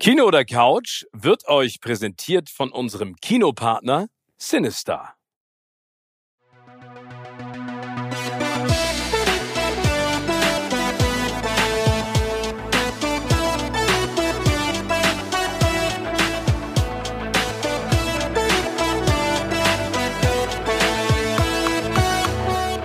Kino oder Couch wird euch präsentiert von unserem Kinopartner Sinister.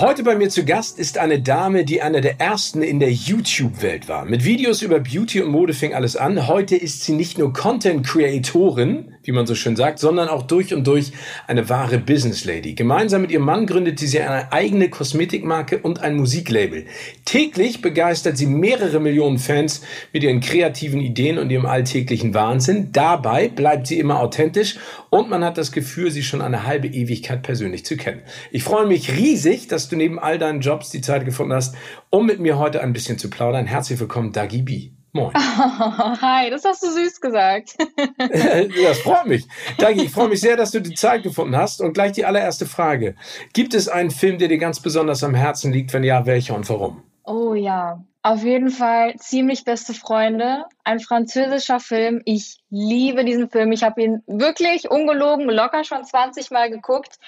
Heute bei mir zu Gast ist eine Dame, die eine der ersten in der YouTube-Welt war. Mit Videos über Beauty und Mode fing alles an. Heute ist sie nicht nur Content-Creatorin, wie man so schön sagt, sondern auch durch und durch eine wahre Business Lady. Gemeinsam mit ihrem Mann gründete sie eine eigene Kosmetikmarke und ein Musiklabel. Täglich begeistert sie mehrere Millionen Fans mit ihren kreativen Ideen und ihrem alltäglichen Wahnsinn. Dabei bleibt sie immer authentisch und man hat das Gefühl, sie schon eine halbe Ewigkeit persönlich zu kennen. Ich freue mich riesig, dass du neben all deinen Jobs die Zeit gefunden hast, um mit mir heute ein bisschen zu plaudern. Herzlich willkommen, Dagi B. Moin. Oh, hi, das hast du süß gesagt. das freut mich. Dagi, ich freue mich sehr, dass du die Zeit gefunden hast. Und gleich die allererste Frage. Gibt es einen Film, der dir ganz besonders am Herzen liegt? Wenn ja, welcher und warum? Oh ja, auf jeden Fall ziemlich beste Freunde. Ein französischer Film. Ich liebe diesen Film. Ich habe ihn wirklich ungelogen, locker schon 20 Mal geguckt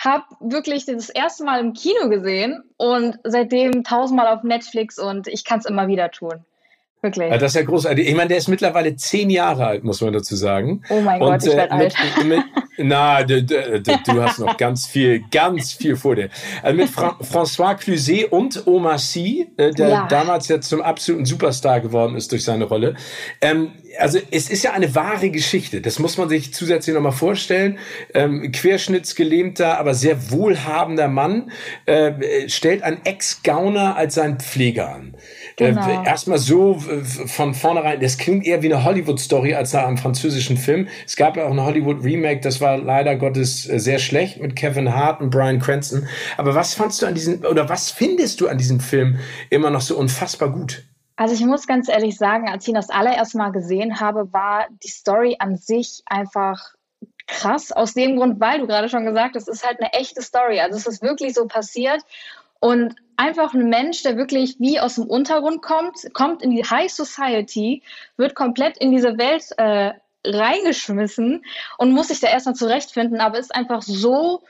habe wirklich das erste Mal im Kino gesehen und seitdem tausendmal auf Netflix und ich kann es immer wieder tun. Wirklich. Das ist ja großartig. Ich meine, der ist mittlerweile zehn Jahre alt, muss man dazu sagen. Oh mein und, Gott, ich werde äh, alt. Mit, na, du, du, du, hast noch ganz viel, ganz viel vor dir. Also mit Fra François Cluzet und Omar Sy, äh, der ja. damals ja zum absoluten Superstar geworden ist durch seine Rolle. Ähm, also es ist ja eine wahre Geschichte. Das muss man sich zusätzlich nochmal vorstellen. Ähm, querschnittsgelähmter, aber sehr wohlhabender Mann äh, stellt einen Ex-Gauner als seinen Pfleger an. Äh, genau. Äh, erstmal so von vornherein, das klingt eher wie eine Hollywood-Story als nach einem französischen Film. Es gab ja auch ein Hollywood-Remake, das war leider Gottes äh, sehr schlecht mit Kevin Hart und Brian Cranston. Aber was fandst du an diesem, oder was findest du an diesem Film immer noch so unfassbar gut? Also ich muss ganz ehrlich sagen, als ich ihn das allererste Mal gesehen habe, war die Story an sich einfach krass. Aus dem Grund, weil du gerade schon gesagt hast, es ist halt eine echte Story. Also es ist wirklich so passiert. Und einfach ein Mensch, der wirklich wie aus dem Untergrund kommt, kommt in die High Society, wird komplett in diese Welt äh, reingeschmissen und muss sich da erstmal zurechtfinden, aber ist einfach so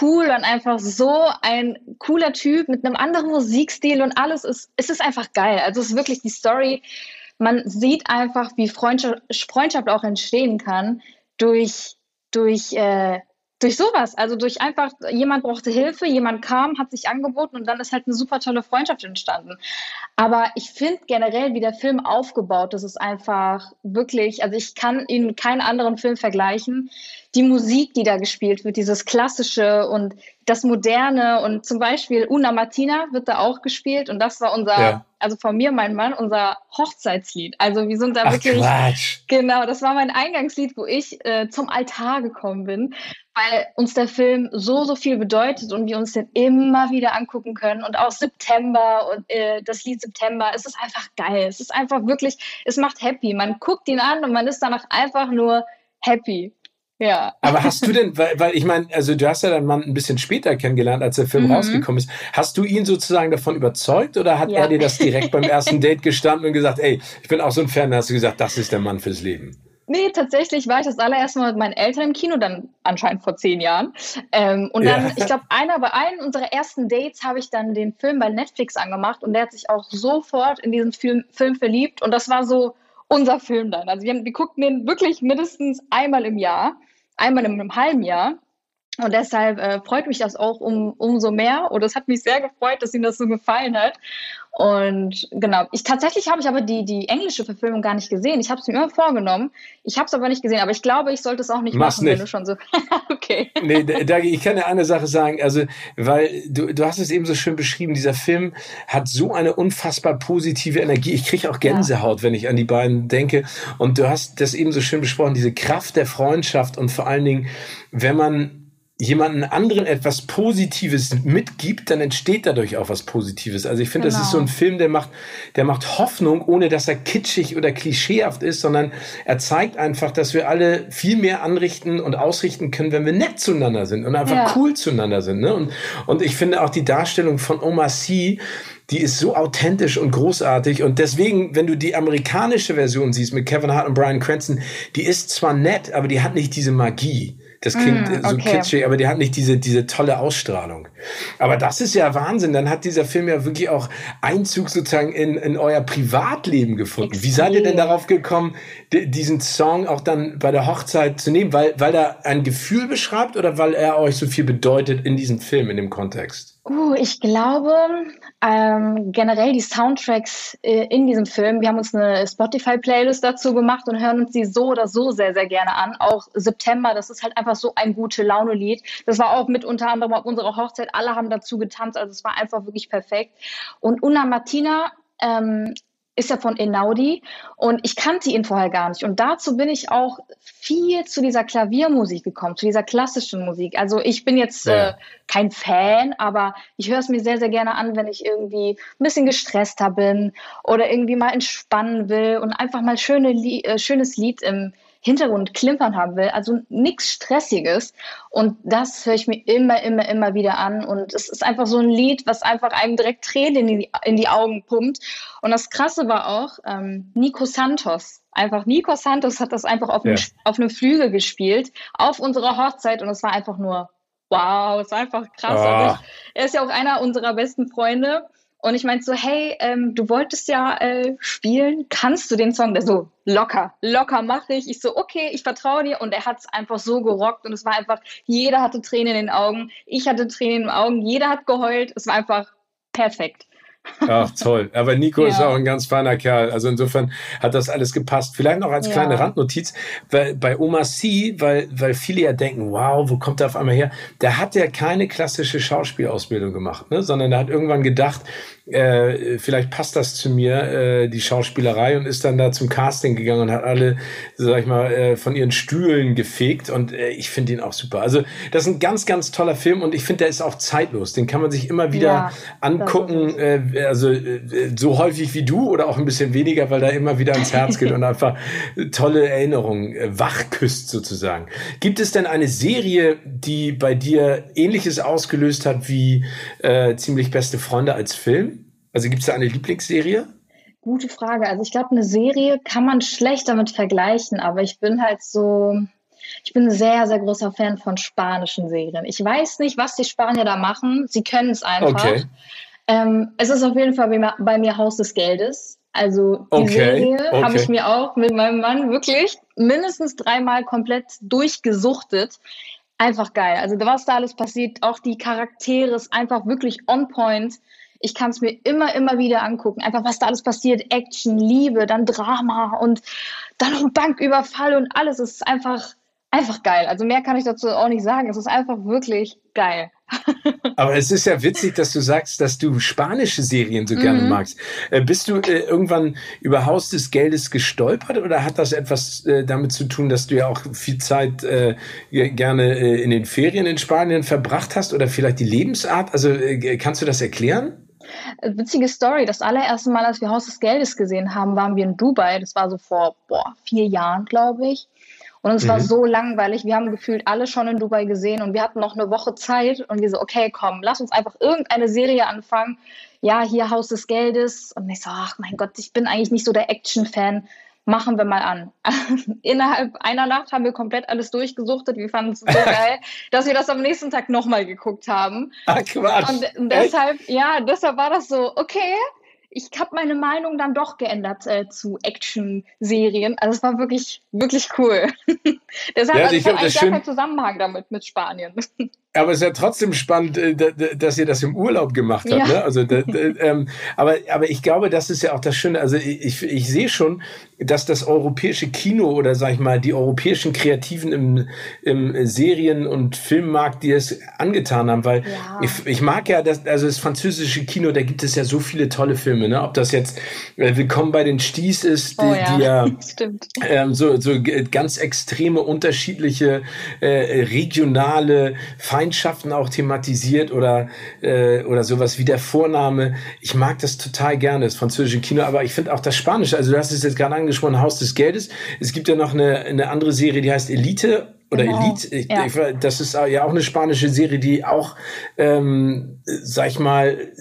cool und einfach so ein cooler Typ mit einem anderen Musikstil und alles ist, es ist einfach geil. Also es ist wirklich die Story. Man sieht einfach, wie Freundschaft, Freundschaft auch entstehen kann durch, durch äh, durch sowas, also durch einfach, jemand brauchte Hilfe, jemand kam, hat sich angeboten und dann ist halt eine super tolle Freundschaft entstanden. Aber ich finde generell, wie der Film aufgebaut ist, ist einfach wirklich, also ich kann ihn keinen anderen Film vergleichen. Die Musik, die da gespielt wird, dieses Klassische und das Moderne und zum Beispiel Una Martina wird da auch gespielt und das war unser, ja. also von mir, mein Mann, unser Hochzeitslied. Also wir sind da Ach, wirklich, Quatsch. genau, das war mein Eingangslied, wo ich äh, zum Altar gekommen bin, weil uns der Film so, so viel bedeutet und wir uns den immer wieder angucken können. Und auch September und äh, das Lied September, es ist einfach geil. Es ist einfach wirklich, es macht happy. Man guckt ihn an und man ist danach einfach nur happy. Ja. Aber hast du denn, weil, weil ich meine, also du hast ja deinen Mann ein bisschen später kennengelernt, als der Film mhm. rausgekommen ist. Hast du ihn sozusagen davon überzeugt oder hat ja. er dir das direkt beim ersten Date gestanden und gesagt, ey, ich bin auch so ein Fan, da hast du gesagt, das ist der Mann fürs Leben? Nee, tatsächlich war ich das allererste Mal mit meinen Eltern im Kino, dann anscheinend vor zehn Jahren. Ähm, und dann, ja. ich glaube, einer bei einem unserer ersten Dates habe ich dann den Film bei Netflix angemacht und der hat sich auch sofort in diesen Film, Film verliebt und das war so unser Film dann. Also wir, wir guckten den wirklich mindestens einmal im Jahr, einmal in einem halben Jahr. Und deshalb äh, freut mich das auch um, umso mehr. Und es hat mich sehr gefreut, dass Ihnen das so gefallen hat. Und genau, ich tatsächlich habe ich aber die, die englische Verfilmung gar nicht gesehen. Ich habe es mir immer vorgenommen. Ich habe es aber nicht gesehen. Aber ich glaube, ich sollte es auch nicht Mach's machen, nicht. wenn du schon so. okay. Nee, Dagi, ich kann dir eine Sache sagen. Also, weil du, du hast es eben so schön beschrieben. Dieser Film hat so eine unfassbar positive Energie. Ich kriege auch Gänsehaut, ja. wenn ich an die beiden denke. Und du hast das eben so schön besprochen, diese Kraft der Freundschaft und vor allen Dingen, wenn man jemanden anderen etwas Positives mitgibt, dann entsteht dadurch auch was Positives. Also ich finde, genau. das ist so ein genau. Film, der macht, der macht Hoffnung, ohne dass er kitschig oder klischeehaft ist, sondern er zeigt einfach, dass wir alle viel mehr anrichten und ausrichten können, wenn wir nett zueinander sind und einfach ja. cool zueinander sind. Ne? Und, und ich finde auch die Darstellung von Oma C, die ist so authentisch und großartig. Und deswegen, wenn du die amerikanische Version siehst mit Kevin Hart und Brian Cranston, die ist zwar nett, aber die hat nicht diese Magie. Das klingt mm, okay. so kitschig, aber die hat nicht diese, diese tolle Ausstrahlung. Aber das ist ja Wahnsinn. Dann hat dieser Film ja wirklich auch Einzug sozusagen in, in euer Privatleben gefunden. Extrem. Wie seid ihr denn darauf gekommen, diesen Song auch dann bei der Hochzeit zu nehmen? Weil, weil er ein Gefühl beschreibt oder weil er euch so viel bedeutet in diesem Film, in dem Kontext? Uh, ich glaube, ähm, generell die Soundtracks äh, in diesem Film, wir haben uns eine Spotify-Playlist dazu gemacht und hören uns die so oder so sehr, sehr gerne an. Auch September, das ist halt einfach so ein gute Laune-Lied. Das war auch mit unter anderem auf unserer Hochzeit, alle haben dazu getanzt, also es war einfach wirklich perfekt. Und Una Martina ähm, ist ja von Enaudi und ich kannte ihn vorher gar nicht. Und dazu bin ich auch viel zu dieser Klaviermusik gekommen, zu dieser klassischen Musik. Also ich bin jetzt ja. äh, kein Fan, aber ich höre es mir sehr, sehr gerne an, wenn ich irgendwie ein bisschen gestresster bin oder irgendwie mal entspannen will und einfach mal schöne, äh, schönes Lied im Hintergrund klimpern haben will, also nichts Stressiges. Und das höre ich mir immer, immer, immer wieder an. Und es ist einfach so ein Lied, was einfach einem direkt Tränen in die, in die Augen pumpt. Und das Krasse war auch, ähm, Nico Santos, einfach Nico Santos hat das einfach auf, ja. einem, auf einem Flügel gespielt, auf unserer Hochzeit. Und es war einfach nur wow, es war einfach krass. Oh. er ist ja auch einer unserer besten Freunde. Und ich meinte so, hey, ähm, du wolltest ja äh, spielen, kannst du den Song? Der so, locker, locker mache ich. Ich so, okay, ich vertraue dir. Und er hat es einfach so gerockt und es war einfach, jeder hatte Tränen in den Augen, ich hatte Tränen in den Augen, jeder hat geheult. Es war einfach perfekt. Ach, toll. Aber Nico ja. ist auch ein ganz feiner Kerl. Also insofern hat das alles gepasst. Vielleicht noch als kleine ja. Randnotiz, weil bei Oma C, weil, weil viele ja denken, wow, wo kommt der auf einmal her? Der hat ja keine klassische Schauspielausbildung gemacht, ne? sondern der hat irgendwann gedacht, äh, vielleicht passt das zu mir, äh, die Schauspielerei, und ist dann da zum Casting gegangen und hat alle, sag ich mal, äh, von ihren Stühlen gefegt. Und äh, ich finde ihn auch super. Also, das ist ein ganz, ganz toller Film und ich finde, der ist auch zeitlos. Den kann man sich immer wieder ja, angucken, äh, also äh, so häufig wie du oder auch ein bisschen weniger, weil da immer wieder ans Herz geht und einfach tolle Erinnerungen wachküsst sozusagen. Gibt es denn eine Serie, die bei dir Ähnliches ausgelöst hat wie äh, ziemlich beste Freunde als Film? Also gibt es da eine Lieblingsserie? Gute Frage. Also ich glaube, eine Serie kann man schlecht damit vergleichen, aber ich bin halt so, ich bin ein sehr, sehr großer Fan von spanischen Serien. Ich weiß nicht, was die Spanier da machen. Sie können es einfach. Okay. Ähm, es ist auf jeden Fall bei mir, bei mir Haus des Geldes. Also die okay. Serie okay. habe ich mir auch mit meinem Mann wirklich mindestens dreimal komplett durchgesuchtet. Einfach geil. Also was da alles passiert, auch die Charaktere ist einfach wirklich on point. Ich kann es mir immer, immer wieder angucken. Einfach, was da alles passiert. Action, Liebe, dann Drama und dann noch ein Banküberfall und alles. Es ist einfach, einfach geil. Also mehr kann ich dazu auch nicht sagen. Es ist einfach wirklich geil. Aber es ist ja witzig, dass du sagst, dass du spanische Serien so gerne mhm. magst. Äh, bist du äh, irgendwann über Haus des Geldes gestolpert oder hat das etwas äh, damit zu tun, dass du ja auch viel Zeit äh, gerne äh, in den Ferien in Spanien verbracht hast oder vielleicht die Lebensart? Also kannst du das erklären? Witzige Story. Das allererste Mal, als wir Haus des Geldes gesehen haben, waren wir in Dubai. Das war so vor boah, vier Jahren, glaube ich. Und es mhm. war so langweilig. Wir haben gefühlt alle schon in Dubai gesehen und wir hatten noch eine Woche Zeit und wir so, okay, komm, lass uns einfach irgendeine Serie anfangen. Ja, hier Haus des Geldes. Und ich so, ach mein Gott, ich bin eigentlich nicht so der Action-Fan machen wir mal an. Innerhalb einer Nacht haben wir komplett alles durchgesuchtet. Wir fanden es so geil, dass wir das am nächsten Tag nochmal geguckt haben. Ach Quatsch. Und deshalb, Echt? ja, deshalb war das so, okay, ich habe meine Meinung dann doch geändert äh, zu Action-Serien. Also es war wirklich, wirklich cool. Deshalb ja, also ich eigentlich gar kein Zusammenhang damit mit Spanien. Aber es ist ja trotzdem spannend, äh, dass ihr das im Urlaub gemacht habt. Ja. Ne? Also, ähm, aber, aber ich glaube, das ist ja auch das Schöne. Also ich, ich sehe schon, dass das europäische Kino oder sag ich mal die europäischen Kreativen im, im Serien- und Filmmarkt, die es angetan haben, weil ja. ich, ich mag ja das, also das französische Kino, da gibt es ja so viele tolle Filme, ne? Ob das jetzt äh, Willkommen bei den Sties ist, die, oh ja, die ja ähm, so, so ganz extreme unterschiedliche äh, regionale Feindschaften auch thematisiert oder äh, oder sowas wie der Vorname. Ich mag das total gerne, das französische Kino, aber ich finde auch das Spanische. Also du hast es jetzt gerade angesprochen, Haus des Geldes. Es gibt ja noch eine, eine andere Serie, die heißt Elite oder genau. Elite, ich, ja. ich, das ist ja auch eine spanische Serie, die auch, ähm, sag ich mal,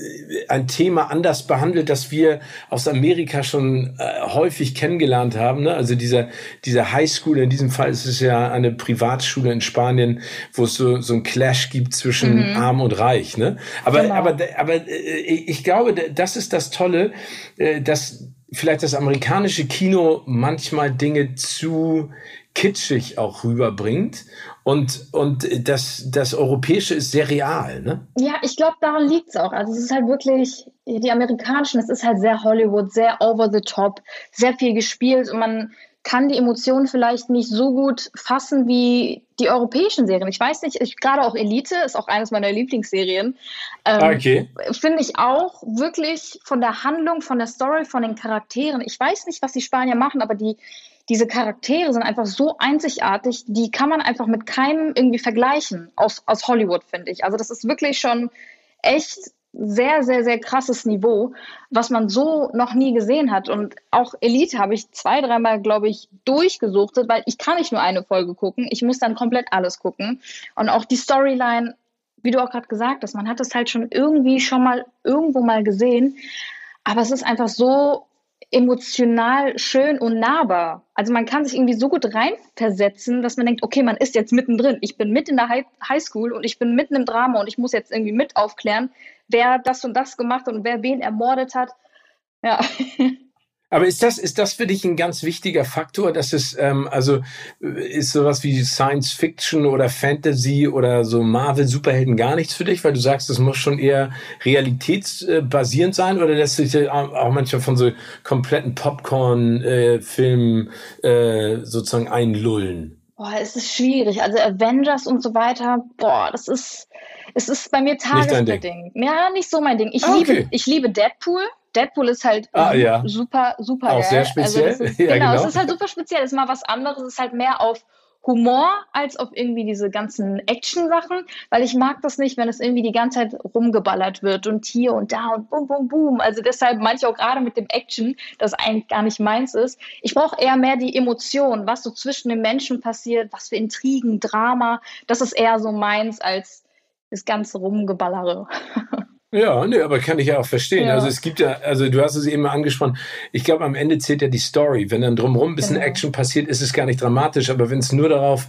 ein Thema anders behandelt, das wir aus Amerika schon äh, häufig kennengelernt haben. Ne? Also dieser, dieser Highschool, in diesem Fall ist es ja eine Privatschule in Spanien, wo es so, so ein Clash gibt zwischen mhm. Arm und Reich. Ne? Aber, genau. aber, aber äh, ich glaube, das ist das Tolle, äh, dass vielleicht das amerikanische Kino manchmal Dinge zu kitschig auch rüberbringt. Und, und das, das Europäische ist sehr real, ne? Ja, ich glaube, daran liegt es auch. Also es ist halt wirklich, die amerikanischen, es ist halt sehr Hollywood, sehr over the top, sehr viel gespielt und man kann die Emotionen vielleicht nicht so gut fassen wie die europäischen Serien. Ich weiß nicht, ich, gerade auch Elite ist auch eines meiner Lieblingsserien. Ähm, okay. Finde ich auch wirklich von der Handlung, von der Story, von den Charakteren. Ich weiß nicht, was die Spanier machen, aber die, diese Charaktere sind einfach so einzigartig, die kann man einfach mit keinem irgendwie vergleichen aus, aus Hollywood, finde ich. Also das ist wirklich schon echt sehr, sehr, sehr krasses Niveau, was man so noch nie gesehen hat. Und auch Elite habe ich zwei, dreimal, glaube ich, durchgesuchtet, weil ich kann nicht nur eine Folge gucken, ich muss dann komplett alles gucken. Und auch die Storyline, wie du auch gerade gesagt hast, man hat es halt schon irgendwie schon mal irgendwo mal gesehen. Aber es ist einfach so emotional schön und nahbar. Also man kann sich irgendwie so gut reinversetzen, dass man denkt, okay, man ist jetzt mittendrin. Ich bin mit in der Highschool und ich bin mitten im Drama und ich muss jetzt irgendwie mit aufklären, wer das und das gemacht hat und wer wen ermordet hat. Ja. Aber ist das, ist das für dich ein ganz wichtiger Faktor, dass es, ähm, also ist sowas wie Science Fiction oder Fantasy oder so Marvel Superhelden gar nichts für dich, weil du sagst, das muss schon eher realitätsbasierend sein oder lässt sich auch manchmal von so kompletten Popcorn-Filmen äh, äh, sozusagen einlullen? Boah, es ist schwierig. Also Avengers und so weiter, boah, das ist, es ist bei mir tagesbedingt. Ja, nicht so mein Ding. Ich ah, liebe, okay. ich liebe Deadpool. Deadpool ist halt ah, ja. super, super Auch geil. sehr speziell. Also ist, ja, genau, genau, es ist halt super speziell. Es ist mal was anderes. Es ist halt mehr auf Humor als auf irgendwie diese ganzen Action-Sachen, weil ich mag das nicht, wenn es irgendwie die ganze Zeit rumgeballert wird und hier und da und bum, bum, bum. Also deshalb manche auch gerade mit dem Action, das eigentlich gar nicht meins ist. Ich brauche eher mehr die Emotion, was so zwischen den Menschen passiert, was für Intrigen, Drama. Das ist eher so meins als das ganze Rumgeballere. Ja, nee, aber kann ich ja auch verstehen. Ja. Also es gibt ja, also du hast es eben angesprochen, ich glaube, am Ende zählt ja die Story. Wenn dann drumherum ein bisschen genau. Action passiert, ist es gar nicht dramatisch, aber wenn es nur darauf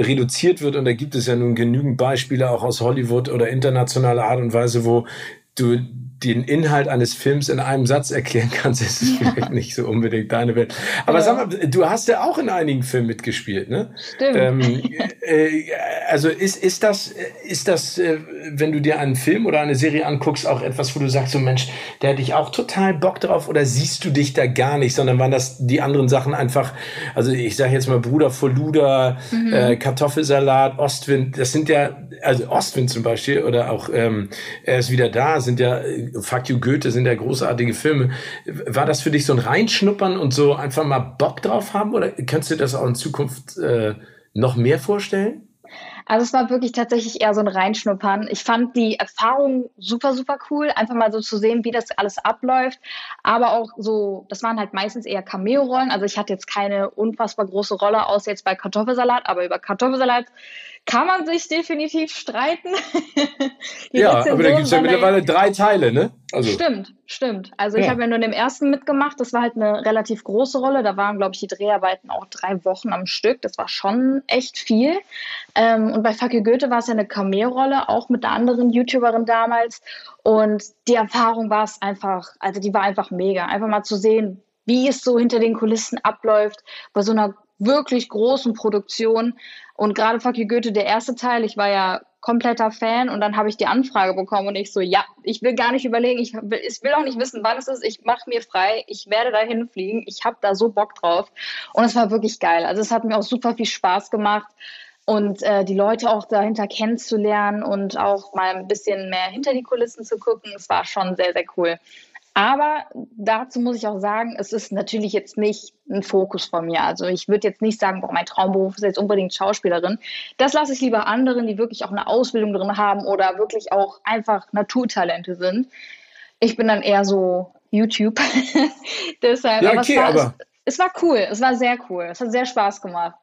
reduziert wird, und da gibt es ja nun genügend Beispiele auch aus Hollywood oder internationaler Art und Weise, wo du den Inhalt eines Films in einem Satz erklären kannst, ist es vielleicht nicht so unbedingt deine Welt. Aber ja. sag mal, du hast ja auch in einigen Filmen mitgespielt, ne? Stimmt. Ähm, äh, also ist, ist das, ist das, äh, wenn du dir einen Film oder eine Serie anguckst, auch etwas, wo du sagst, so Mensch, der hätte ich auch total Bock drauf oder siehst du dich da gar nicht, sondern waren das die anderen Sachen einfach, also ich sage jetzt mal Bruder vor Luder, mhm. äh, Kartoffelsalat, Ostwind, das sind ja, also Ostwind zum Beispiel oder auch ähm, Er ist wieder da, sind ja Fuck You Goethe sind ja großartige Filme. War das für dich so ein Reinschnuppern und so einfach mal Bock drauf haben oder kannst du dir das auch in Zukunft äh, noch mehr vorstellen? Also es war wirklich tatsächlich eher so ein Reinschnuppern. Ich fand die Erfahrung super, super cool, einfach mal so zu sehen, wie das alles abläuft. Aber auch so, das waren halt meistens eher Cameo-Rollen. Also ich hatte jetzt keine unfassbar große Rolle aus jetzt bei Kartoffelsalat, aber über Kartoffelsalat kann man sich definitiv streiten. ja, aber da gibt es ja mittlerweile drei Teile, ne? Also. Stimmt, stimmt. Also ja. ich habe ja nur in dem ersten mitgemacht. Das war halt eine relativ große Rolle. Da waren, glaube ich, die Dreharbeiten auch drei Wochen am Stück. Das war schon echt viel. Ähm, und bei Fuck You Goethe war es ja eine Cameo-Rolle, auch mit einer anderen YouTuberin damals. Und die Erfahrung war es einfach, also die war einfach mega. Einfach mal zu sehen, wie es so hinter den Kulissen abläuft bei so einer wirklich großen Produktion. Und gerade Fuck You Goethe, der erste Teil, ich war ja kompletter Fan und dann habe ich die Anfrage bekommen und ich so, ja, ich will gar nicht überlegen, ich will, ich will auch nicht wissen, wann es ist, ich mache mir frei, ich werde dahin fliegen, ich habe da so Bock drauf und es war wirklich geil. Also es hat mir auch super viel Spaß gemacht und äh, die Leute auch dahinter kennenzulernen und auch mal ein bisschen mehr hinter die Kulissen zu gucken, es war schon sehr, sehr cool. Aber dazu muss ich auch sagen, es ist natürlich jetzt nicht ein Fokus von mir. Also ich würde jetzt nicht sagen, boah, mein Traumberuf ist jetzt unbedingt Schauspielerin. Das lasse ich lieber anderen, die wirklich auch eine Ausbildung drin haben oder wirklich auch einfach Naturtalente sind. Ich bin dann eher so YouTube. Deshalb, ja, okay, aber, es, war, aber es, es war cool, es war sehr cool, es hat sehr Spaß gemacht.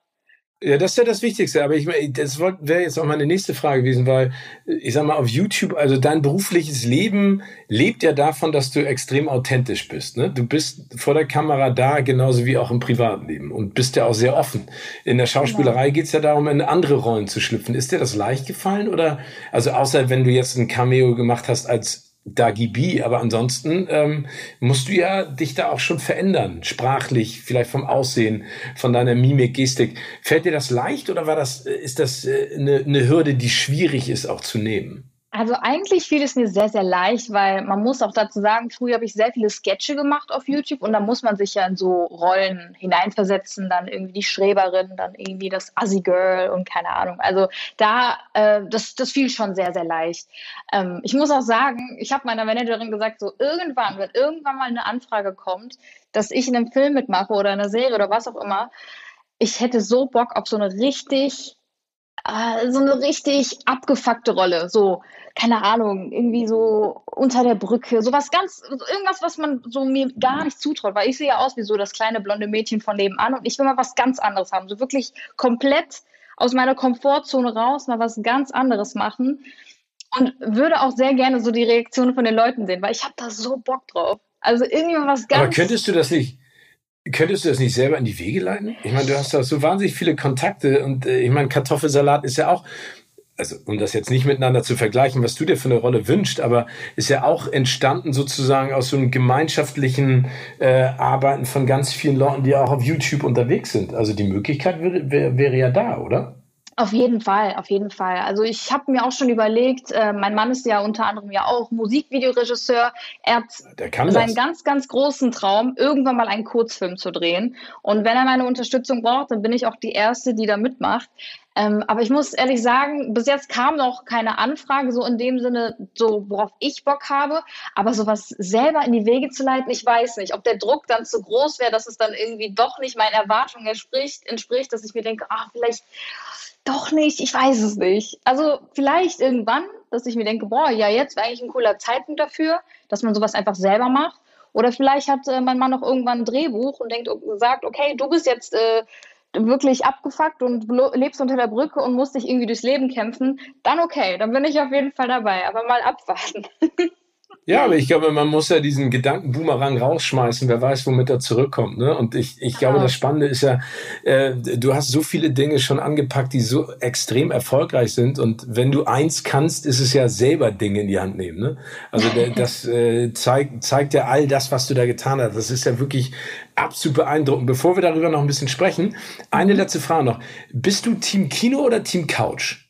Ja, das ist ja das Wichtigste. Aber ich meine, das wäre jetzt auch meine nächste Frage gewesen, weil ich sag mal, auf YouTube, also dein berufliches Leben lebt ja davon, dass du extrem authentisch bist. Ne? Du bist vor der Kamera da, genauso wie auch im Privatleben und bist ja auch sehr offen. In der Schauspielerei ja. geht's ja darum, in andere Rollen zu schlüpfen. Ist dir das leicht gefallen oder, also außer wenn du jetzt ein Cameo gemacht hast als Dagi B, aber ansonsten ähm, musst du ja dich da auch schon verändern, sprachlich, vielleicht vom Aussehen, von deiner Mimik, Gestik. Fällt dir das leicht oder war das, äh, ist das äh, eine, eine Hürde, die schwierig ist auch zu nehmen? Also eigentlich fiel es mir sehr, sehr leicht, weil man muss auch dazu sagen, früher habe ich sehr viele Sketche gemacht auf YouTube und da muss man sich ja in so Rollen hineinversetzen, dann irgendwie die Schreberin, dann irgendwie das Assi Girl und keine Ahnung. Also da, äh, das, das fiel schon sehr, sehr leicht. Ähm, ich muss auch sagen, ich habe meiner Managerin gesagt, so irgendwann, wenn irgendwann mal eine Anfrage kommt, dass ich in einem Film mitmache oder in einer Serie oder was auch immer, ich hätte so Bock auf so eine richtig äh, so eine richtig abgefuckte Rolle. So, keine Ahnung, irgendwie so unter der Brücke, sowas ganz, irgendwas, was man so mir gar nicht zutraut, weil ich sehe ja aus wie so das kleine blonde Mädchen von nebenan und ich will mal was ganz anderes haben. So wirklich komplett aus meiner Komfortzone raus, mal was ganz anderes machen. Und würde auch sehr gerne so die Reaktion von den Leuten sehen, weil ich habe da so Bock drauf. Also irgendwie mal was ganz. Aber könntest du das nicht? Könntest du das nicht selber in die Wege leiten? Ich meine, du hast da so wahnsinnig viele Kontakte und äh, ich meine, Kartoffelsalat ist ja auch, also um das jetzt nicht miteinander zu vergleichen, was du dir für eine Rolle wünschst, aber ist ja auch entstanden sozusagen aus so einem gemeinschaftlichen äh, Arbeiten von ganz vielen Leuten, die auch auf YouTube unterwegs sind. Also die Möglichkeit wäre, wäre, wäre ja da, oder? Auf jeden Fall, auf jeden Fall. Also ich habe mir auch schon überlegt, äh, mein Mann ist ja unter anderem ja auch Musikvideoregisseur. Er hat seinen das. ganz, ganz großen Traum, irgendwann mal einen Kurzfilm zu drehen. Und wenn er meine Unterstützung braucht, dann bin ich auch die Erste, die da mitmacht. Ähm, aber ich muss ehrlich sagen, bis jetzt kam noch keine Anfrage, so in dem Sinne, so worauf ich Bock habe. Aber sowas selber in die Wege zu leiten, ich weiß nicht, ob der Druck dann zu groß wäre, dass es dann irgendwie doch nicht meinen Erwartungen entspricht, entspricht dass ich mir denke, ach, vielleicht doch nicht, ich weiß es nicht. Also vielleicht irgendwann, dass ich mir denke, boah, ja, jetzt wäre eigentlich ein cooler Zeitpunkt dafür, dass man sowas einfach selber macht. Oder vielleicht hat äh, mein Mann noch irgendwann ein Drehbuch und denkt, sagt, okay, du bist jetzt äh, wirklich abgefuckt und lebst unter der Brücke und musst dich irgendwie durchs Leben kämpfen, dann okay, dann bin ich auf jeden Fall dabei. Aber mal abwarten. Ja, aber ich glaube, man muss ja diesen Gedankenboomerang rausschmeißen, wer weiß, womit er zurückkommt. Ne? Und ich, ich glaube, das Spannende ist ja, äh, du hast so viele Dinge schon angepackt, die so extrem erfolgreich sind. Und wenn du eins kannst, ist es ja selber Dinge in die Hand nehmen. Ne? Also das äh, zeigt, zeigt ja all das, was du da getan hast. Das ist ja wirklich absolut beeindruckend. Bevor wir darüber noch ein bisschen sprechen, eine mhm. letzte Frage noch. Bist du Team Kino oder Team Couch?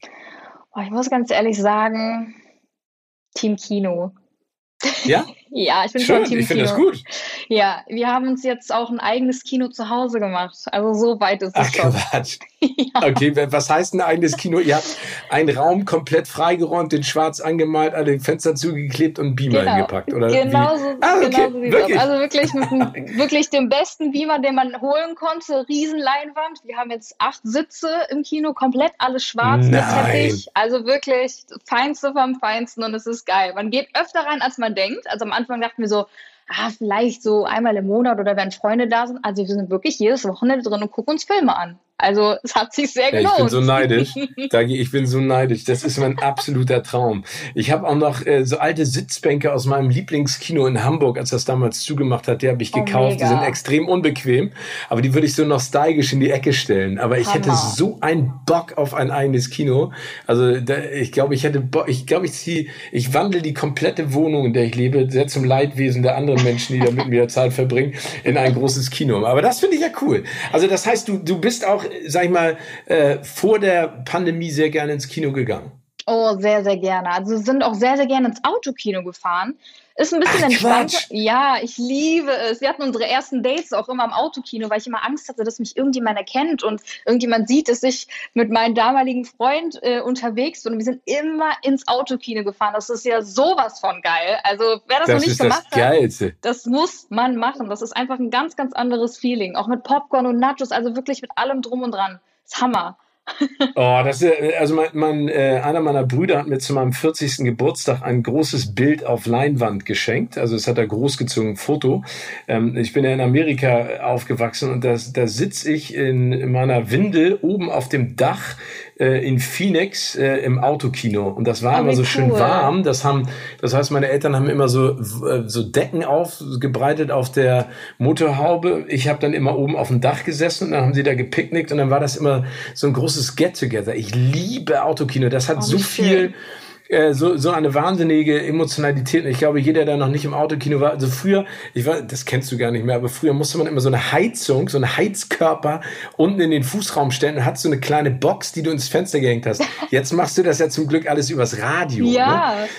Oh, ich muss ganz ehrlich sagen, Team Kino. Ja? ja, ich bin Schön, schon Team ich finde das gut. Ja, wir haben uns jetzt auch ein eigenes Kino zu Hause gemacht. Also so weit ist es Ach, schon. Quatsch. ja. Okay, was heißt ein eigenes Kino? Ihr habt einen Raum komplett freigeräumt, den schwarz angemalt, alle Fenster zugeklebt und einen Beamer genau. hingepackt, oder? Genau so, ah, okay. genau so sieht wirklich? aus. Also wirklich mit wirklich dem besten Beamer, den man holen konnte. Riesenleinwand. Wir haben jetzt acht Sitze im Kino, komplett alles schwarz Nein. mit Teppich. Also wirklich feinste vom Feinsten und es ist geil. Man geht öfter rein, als man denkt. Also am Anfang dachten wir so, ah, vielleicht so einmal im Monat oder wenn Freunde da sind. Also wir sind wirklich jedes Wochenende drin und gucken uns Filme an. Also es hat sich sehr gelohnt. Ja, ich bin so neidisch. Dagi, ich bin so neidisch. Das ist mein absoluter Traum. Ich habe auch noch äh, so alte Sitzbänke aus meinem Lieblingskino in Hamburg, als das damals zugemacht hat. Die habe ich oh, gekauft. Mega. Die sind extrem unbequem, aber die würde ich so nostalgisch in die Ecke stellen. Aber ich Hammer. hätte so einen Bock auf ein eigenes Kino. Also da, ich glaube, ich hätte Bock. Ich glaube, ich ziehe, ich wandle die komplette Wohnung, in der ich lebe, sehr zum Leidwesen der anderen Menschen, die da mit mir Zeit verbringen, in ein großes Kino. Aber das finde ich ja cool. Also das heißt, du, du bist auch, sag ich mal, äh, vor der Pandemie sehr gerne ins Kino gegangen. Oh, sehr, sehr gerne. Also sind auch sehr, sehr gerne ins Autokino gefahren. Ist ein bisschen entspannter. Ja, ich liebe es. Wir hatten unsere ersten Dates auch immer im Autokino, weil ich immer Angst hatte, dass mich irgendjemand erkennt und irgendjemand sieht, dass ich mit meinem damaligen Freund äh, unterwegs bin. Und wir sind immer ins Autokino gefahren. Das ist ja sowas von geil. Also wer das, das noch nicht gemacht das hat, das muss man machen. Das ist einfach ein ganz, ganz anderes Feeling. Auch mit Popcorn und Nachos, also wirklich mit allem drum und dran. Das ist Hammer. Oh, das ist, also mein, mein, äh, einer meiner Brüder hat mir zu meinem 40. Geburtstag ein großes Bild auf Leinwand geschenkt. Also es hat er großgezogen, Foto. Ähm, ich bin ja in Amerika aufgewachsen und das, da sitze ich in meiner Windel oben auf dem Dach äh, in Phoenix äh, im Autokino und das war oh, immer so cool. schön warm. Das haben, das heißt, meine Eltern haben immer so äh, so Decken aufgebreitet auf der Motorhaube. Ich habe dann immer oben auf dem Dach gesessen und dann haben sie da gepicknickt und dann war das immer so ein großes Get-Together. Ich liebe Autokino. Das hat oh, so viel äh, so, so eine wahnsinnige Emotionalität. Ich glaube, jeder, der noch nicht im Autokino war, also früher, ich war, das kennst du gar nicht mehr, aber früher musste man immer so eine Heizung, so einen Heizkörper unten in den Fußraum stellen und hat so eine kleine Box, die du ins Fenster gehängt hast. Jetzt machst du das ja zum Glück alles übers Radio. Ja. Ne?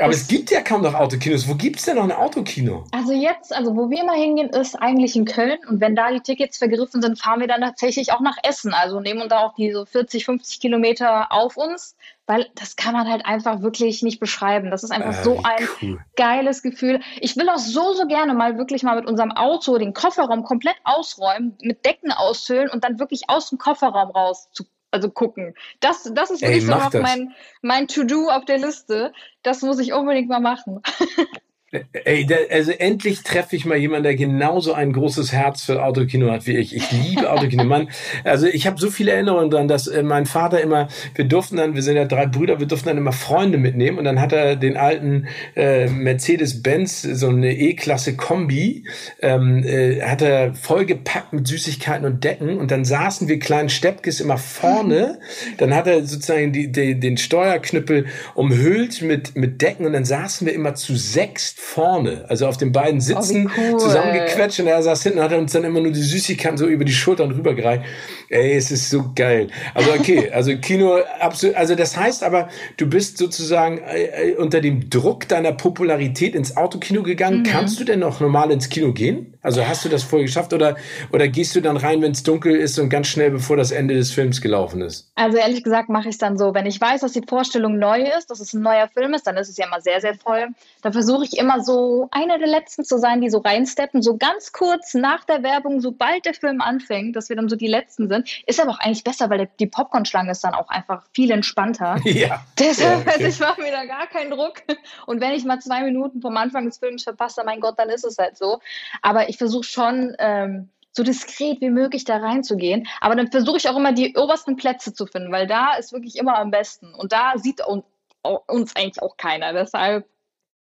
Aber es gibt ja kaum noch Autokinos. Wo gibt es denn noch ein Autokino? Also jetzt, also wo wir immer hingehen, ist eigentlich in Köln. Und wenn da die Tickets vergriffen sind, fahren wir dann tatsächlich auch nach Essen. Also nehmen uns da auch die so 40, 50 Kilometer auf uns, weil das kann man halt einfach wirklich nicht beschreiben. Das ist einfach äh, so ein cool. geiles Gefühl. Ich will auch so, so gerne mal wirklich mal mit unserem Auto den Kofferraum komplett ausräumen, mit Decken ausfüllen und dann wirklich aus dem Kofferraum raus zu also gucken. Das, das ist wirklich Ey, so noch mein, mein To-Do auf der Liste. Das muss ich unbedingt mal machen. Ey, der, also endlich treffe ich mal jemanden, der genauso ein großes Herz für Autokino hat wie ich. Ich liebe Autokino. Mann, also ich habe so viele Erinnerungen dran, dass äh, mein Vater immer, wir durften dann, wir sind ja drei Brüder, wir durften dann immer Freunde mitnehmen und dann hat er den alten äh, Mercedes-Benz, so eine E-Klasse Kombi, ähm, äh, hat er vollgepackt mit Süßigkeiten und Decken und dann saßen wir kleinen Steppkes immer vorne. Dann hat er sozusagen die, die, den Steuerknüppel umhüllt mit, mit Decken und dann saßen wir immer zu sechs vorne, also auf den beiden Sitzen oh, cool. zusammengequetscht und er saß hinten, hat uns dann immer nur die Süßigkeiten so über die Schultern rübergereicht. Ey, es ist so geil. Also okay, also Kino, absolut, also das heißt aber, du bist sozusagen äh, äh, unter dem Druck deiner Popularität ins Autokino gegangen. Mhm. Kannst du denn noch normal ins Kino gehen? Also hast du das vorher geschafft oder, oder gehst du dann rein, wenn es dunkel ist und ganz schnell bevor das Ende des Films gelaufen ist? Also ehrlich gesagt mache ich es dann so, wenn ich weiß, dass die Vorstellung neu ist, dass es ein neuer Film ist, dann ist es ja immer sehr, sehr voll. Dann versuche ich immer so einer der letzten zu sein, die so reinsteppen, so ganz kurz nach der Werbung, sobald der Film anfängt, dass wir dann so die letzten sind. Ist aber auch eigentlich besser, weil die Popcorn-Schlange ist dann auch einfach viel entspannter. Ja. Deshalb, ja, okay. also ich mache mir da gar keinen Druck. Und wenn ich mal zwei Minuten vom Anfang des Films verpasse, mein Gott, dann ist es halt so. Aber ich versuche schon, ähm, so diskret wie möglich da reinzugehen. Aber dann versuche ich auch immer die obersten Plätze zu finden, weil da ist wirklich immer am besten. Und da sieht uns eigentlich auch keiner. Deshalb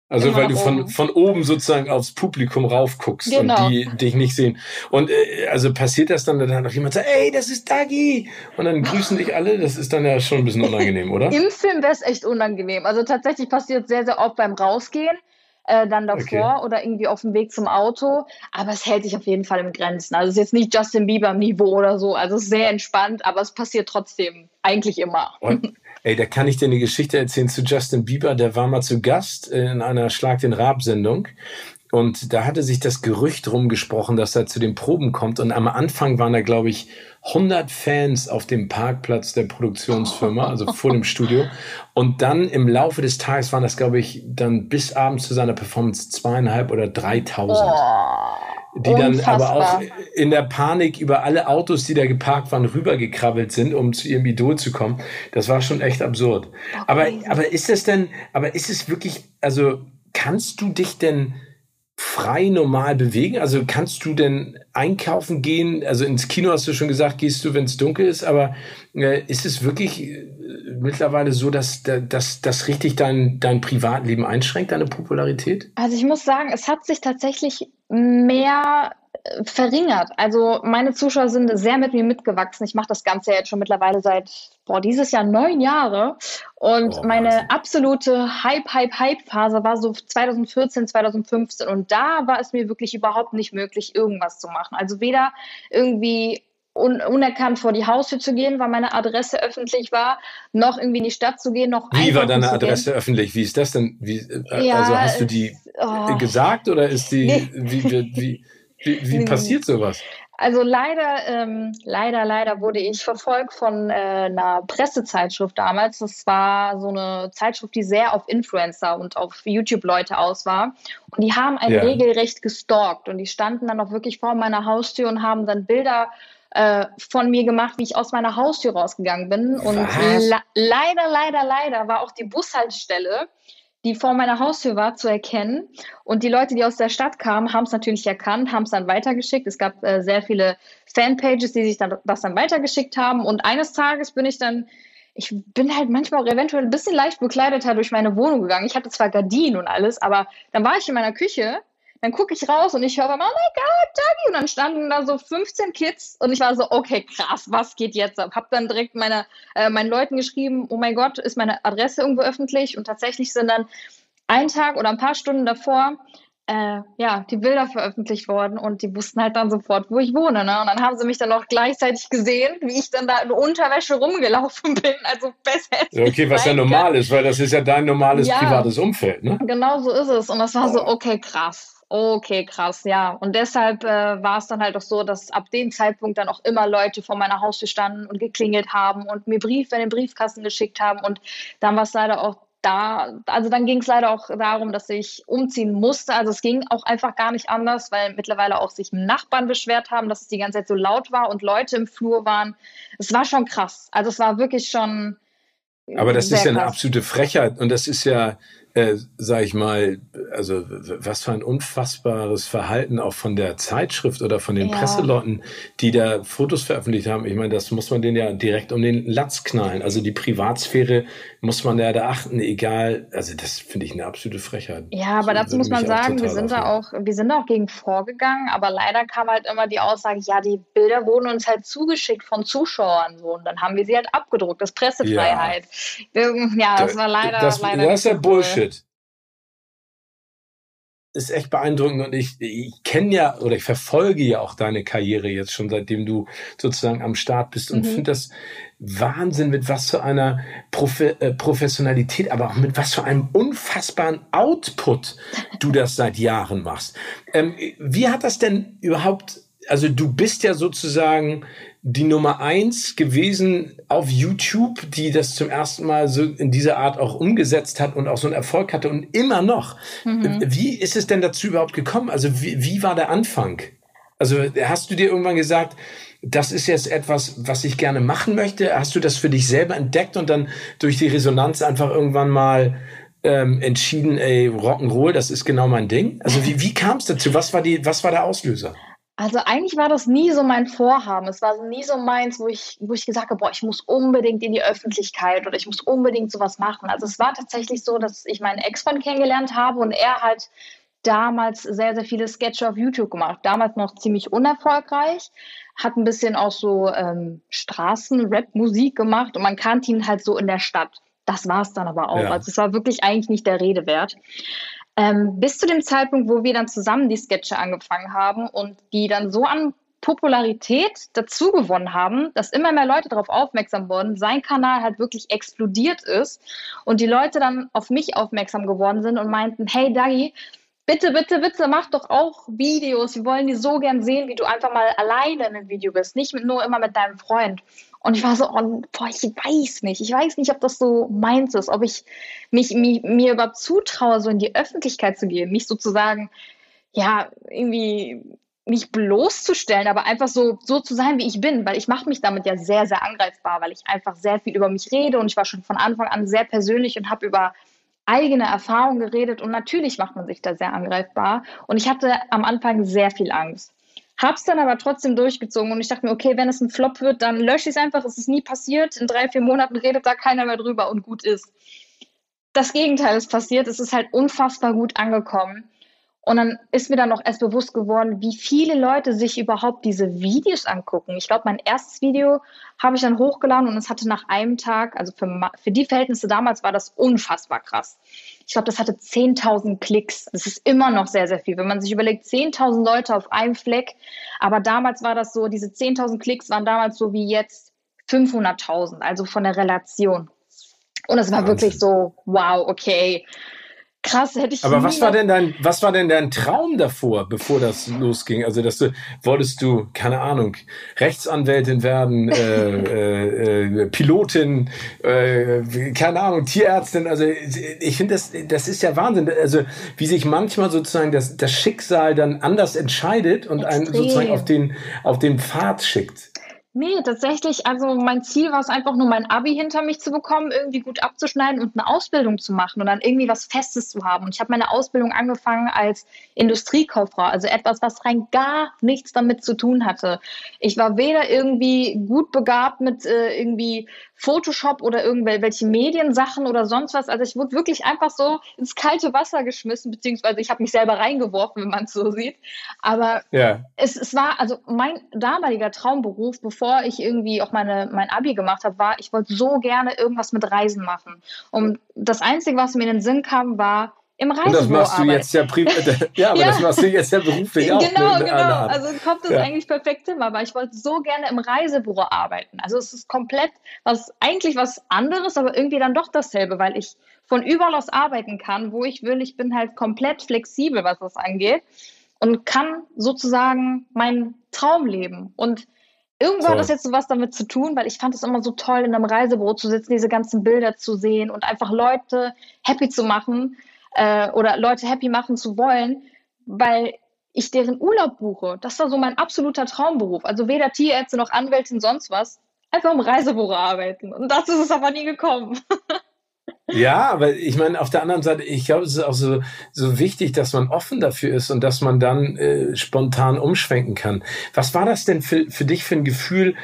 also weil du von, von oben sozusagen aufs Publikum raufguckst genau. und die dich nicht sehen. Und äh, also passiert das dann, dann noch jemand sagt, ey, das ist Dagi. Und dann grüßen dich alle. Das ist dann ja schon ein bisschen unangenehm, oder? Im Film wäre es echt unangenehm. Also tatsächlich passiert sehr, sehr oft beim Rausgehen. Äh, dann davor okay. oder irgendwie auf dem Weg zum Auto. Aber es hält sich auf jeden Fall im Grenzen. Also es ist jetzt nicht Justin Bieber Niveau oder so. Also es ist sehr entspannt, aber es passiert trotzdem eigentlich immer. Und, Ey, da kann ich dir eine Geschichte erzählen zu Justin Bieber. Der war mal zu Gast in einer Schlag den Rab-Sendung. Und da hatte sich das Gerücht rumgesprochen, dass er zu den Proben kommt. Und am Anfang waren da, glaube ich, 100 Fans auf dem Parkplatz der Produktionsfirma, also vor dem Studio. Und dann im Laufe des Tages waren das, glaube ich, dann bis abends zu seiner Performance zweieinhalb oder 3000. Oh die dann aber auch in der Panik über alle Autos, die da geparkt waren, rübergekrabbelt sind, um zu ihrem Idol zu kommen. Das war schon echt absurd. Okay. Aber, aber ist das denn, aber ist es wirklich, also kannst du dich denn frei normal bewegen? Also kannst du denn einkaufen gehen? Also ins Kino hast du schon gesagt, gehst du, wenn es dunkel ist, aber äh, ist es wirklich äh, mittlerweile so, dass das richtig dein, dein Privatleben einschränkt, deine Popularität? Also ich muss sagen, es hat sich tatsächlich mehr verringert. Also meine Zuschauer sind sehr mit mir mitgewachsen. Ich mache das Ganze jetzt schon mittlerweile seit boah, dieses Jahr neun Jahre. Und oh, meine absolute Hype, Hype, Hype-Phase war so 2014, 2015. Und da war es mir wirklich überhaupt nicht möglich, irgendwas zu machen. Also weder irgendwie un unerkannt vor die Haustür zu gehen, weil meine Adresse öffentlich war, noch irgendwie in die Stadt zu gehen, noch Wie war deine Adresse gehen. öffentlich? Wie ist das denn? Wie, äh, ja, also hast du die oh, gesagt oder ist die nee. wie, wie, wie wie, wie passiert sowas? Also leider, ähm, leider, leider wurde ich verfolgt von äh, einer Pressezeitschrift damals. Das war so eine Zeitschrift, die sehr auf Influencer und auf YouTube-Leute aus war. Und die haben ein ja. regelrecht gestalkt und die standen dann auch wirklich vor meiner Haustür und haben dann Bilder äh, von mir gemacht, wie ich aus meiner Haustür rausgegangen bin. Und le leider, leider, leider war auch die Bushaltestelle die vor meiner Haustür war, zu erkennen. Und die Leute, die aus der Stadt kamen, haben es natürlich erkannt, haben es dann weitergeschickt. Es gab äh, sehr viele Fanpages, die sich dann das dann weitergeschickt haben. Und eines Tages bin ich dann, ich bin halt manchmal auch eventuell ein bisschen leicht bekleideter durch meine Wohnung gegangen. Ich hatte zwar Gardinen und alles, aber dann war ich in meiner Küche dann gucke ich raus und ich höre, oh mein Gott, Dagi. Und dann standen da so 15 Kids und ich war so, okay, krass, was geht jetzt ab? Hab dann direkt meine, äh, meinen Leuten geschrieben, oh mein Gott, ist meine Adresse irgendwo öffentlich? Und tatsächlich sind dann ein Tag oder ein paar Stunden davor äh, ja, die Bilder veröffentlicht worden und die wussten halt dann sofort, wo ich wohne. Ne? Und dann haben sie mich dann auch gleichzeitig gesehen, wie ich dann da in Unterwäsche rumgelaufen bin. Also besser. Okay, was ja normal kann. ist, weil das ist ja dein normales ja, privates Umfeld. Ne? Genau so ist es. Und das war so, okay, krass. Okay, krass, ja. Und deshalb äh, war es dann halt auch so, dass ab dem Zeitpunkt dann auch immer Leute vor meiner Haustür standen und geklingelt haben und mir Briefe in den Briefkasten geschickt haben. Und dann war es leider auch da, also dann ging es leider auch darum, dass ich umziehen musste. Also es ging auch einfach gar nicht anders, weil mittlerweile auch sich Nachbarn beschwert haben, dass es die ganze Zeit so laut war und Leute im Flur waren. Es war schon krass. Also es war wirklich schon. Aber das ist ja eine absolute Frechheit und das ist ja, äh, sag ich mal, also was für ein unfassbares Verhalten auch von der Zeitschrift oder von den ja. Presseleuten, die da Fotos veröffentlicht haben. Ich meine, das muss man denen ja direkt um den Latz knallen. Also die Privatsphäre muss man ja da achten, egal. Also das finde ich eine absolute Frechheit. Ja, aber dazu muss man sagen, wir sind da auch, wir sind da auch gegen vorgegangen, aber leider kam halt immer die Aussage, ja, die Bilder wurden uns halt zugeschickt von Zuschauern so und dann haben wir sie halt abgedruckt. Das Pressefreiheit. Ja, ja das war leider, das, leider. Das ist ja Bullshit ist echt beeindruckend und ich, ich kenne ja oder ich verfolge ja auch deine Karriere jetzt schon seitdem du sozusagen am Start bist und mhm. finde das Wahnsinn, mit was für einer Profe äh, Professionalität, aber auch mit was für einem unfassbaren Output du das seit Jahren machst. Ähm, wie hat das denn überhaupt, also du bist ja sozusagen die Nummer eins gewesen auf YouTube, die das zum ersten Mal so in dieser Art auch umgesetzt hat und auch so einen Erfolg hatte und immer noch. Mhm. Wie ist es denn dazu überhaupt gekommen? Also wie, wie war der Anfang? Also hast du dir irgendwann gesagt, das ist jetzt etwas, was ich gerne machen möchte? Hast du das für dich selber entdeckt und dann durch die Resonanz einfach irgendwann mal ähm, entschieden, ey, Rock'n'Roll, das ist genau mein Ding? Also wie, wie kam es dazu? Was war die, was war der Auslöser? Also eigentlich war das nie so mein Vorhaben. Es war nie so meins, wo ich, wo ich gesagt habe, boah, ich muss unbedingt in die Öffentlichkeit oder ich muss unbedingt sowas machen. Also es war tatsächlich so, dass ich meinen Ex-Freund kennengelernt habe und er halt damals sehr, sehr viele Sketche auf YouTube gemacht. Damals noch ziemlich unerfolgreich, hat ein bisschen auch so ähm, Straßen-Rap-Musik gemacht und man kannte ihn halt so in der Stadt. Das war es dann aber auch. Ja. Also es war wirklich eigentlich nicht der Rede wert. Ähm, bis zu dem Zeitpunkt, wo wir dann zusammen die Sketche angefangen haben und die dann so an Popularität dazu gewonnen haben, dass immer mehr Leute darauf aufmerksam wurden, sein Kanal halt wirklich explodiert ist und die Leute dann auf mich aufmerksam geworden sind und meinten, hey Dagi, bitte, bitte, bitte, mach doch auch Videos. Wir wollen die so gern sehen, wie du einfach mal alleine in einem Video bist, nicht mit, nur immer mit deinem Freund. Und ich war so, oh, boah, ich weiß nicht. Ich weiß nicht, ob das so meins ist, ob ich mich, mich, mir überhaupt zutraue, so in die Öffentlichkeit zu gehen. Nicht sozusagen, ja, irgendwie nicht bloßzustellen, aber einfach so, so zu sein, wie ich bin, weil ich mache mich damit ja sehr, sehr angreifbar, weil ich einfach sehr viel über mich rede und ich war schon von Anfang an sehr persönlich und habe über eigene Erfahrung geredet und natürlich macht man sich da sehr angreifbar. Und ich hatte am Anfang sehr viel Angst. Hab's dann aber trotzdem durchgezogen und ich dachte mir, okay, wenn es ein Flop wird, dann lösche ich es einfach. Es ist nie passiert. In drei, vier Monaten redet da keiner mehr drüber und gut ist. Das Gegenteil ist passiert. Es ist halt unfassbar gut angekommen. Und dann ist mir dann auch erst bewusst geworden, wie viele Leute sich überhaupt diese Videos angucken. Ich glaube, mein erstes Video habe ich dann hochgeladen und es hatte nach einem Tag, also für, für die Verhältnisse damals war das unfassbar krass. Ich glaube, das hatte 10.000 Klicks. Das ist immer noch sehr, sehr viel. Wenn man sich überlegt, 10.000 Leute auf einem Fleck. Aber damals war das so, diese 10.000 Klicks waren damals so wie jetzt 500.000, also von der Relation. Und es war Wahnsinn. wirklich so, wow, okay krass, hätte ich. Aber was war denn dein, was war denn dein Traum davor, bevor das losging? Also, dass du, wolltest du, keine Ahnung, Rechtsanwältin werden, äh, äh, äh, Pilotin, äh, keine Ahnung, Tierärztin. Also, ich finde das, das ist ja Wahnsinn. Also, wie sich manchmal sozusagen das, das Schicksal dann anders entscheidet und Extrem. einen sozusagen auf den, auf den Pfad schickt. Nee, tatsächlich, also mein Ziel war es einfach nur, mein Abi hinter mich zu bekommen, irgendwie gut abzuschneiden und eine Ausbildung zu machen und dann irgendwie was Festes zu haben. Und ich habe meine Ausbildung angefangen als Industriekauffrau, also etwas, was rein gar nichts damit zu tun hatte. Ich war weder irgendwie gut begabt mit äh, irgendwie Photoshop oder irgendwelche Mediensachen oder sonst was. Also ich wurde wirklich einfach so ins kalte Wasser geschmissen, beziehungsweise ich habe mich selber reingeworfen, wenn man es so sieht. Aber ja. es, es war, also mein damaliger Traumberuf, bevor ich irgendwie auch meine, mein Abi gemacht habe, war, ich wollte so gerne irgendwas mit Reisen machen. Und das Einzige, was mir in den Sinn kam, war, im Reisebüro Und das machst du jetzt ja, ja, aber ja. das machst du jetzt ja beruflich auch. Genau, genau. Also kommt das ja. eigentlich perfekt hin, aber ich wollte so gerne im Reisebüro arbeiten. Also es ist komplett was, eigentlich was anderes, aber irgendwie dann doch dasselbe, weil ich von überall aus arbeiten kann, wo ich will. Ich bin halt komplett flexibel, was das angeht und kann sozusagen meinen Traum leben. Und Irgendwo hat das jetzt so was damit zu tun, weil ich fand es immer so toll, in einem Reisebüro zu sitzen, diese ganzen Bilder zu sehen und einfach Leute happy zu machen äh, oder Leute happy machen zu wollen, weil ich deren Urlaub buche. Das war so mein absoluter Traumberuf. Also weder Tierärzte noch Anwältin, sonst was. Einfach im Reisebüro arbeiten. Und das ist es aber nie gekommen. Ja, aber ich meine, auf der anderen Seite, ich glaube, es ist auch so, so wichtig, dass man offen dafür ist und dass man dann äh, spontan umschwenken kann. Was war das denn für, für dich für ein Gefühl,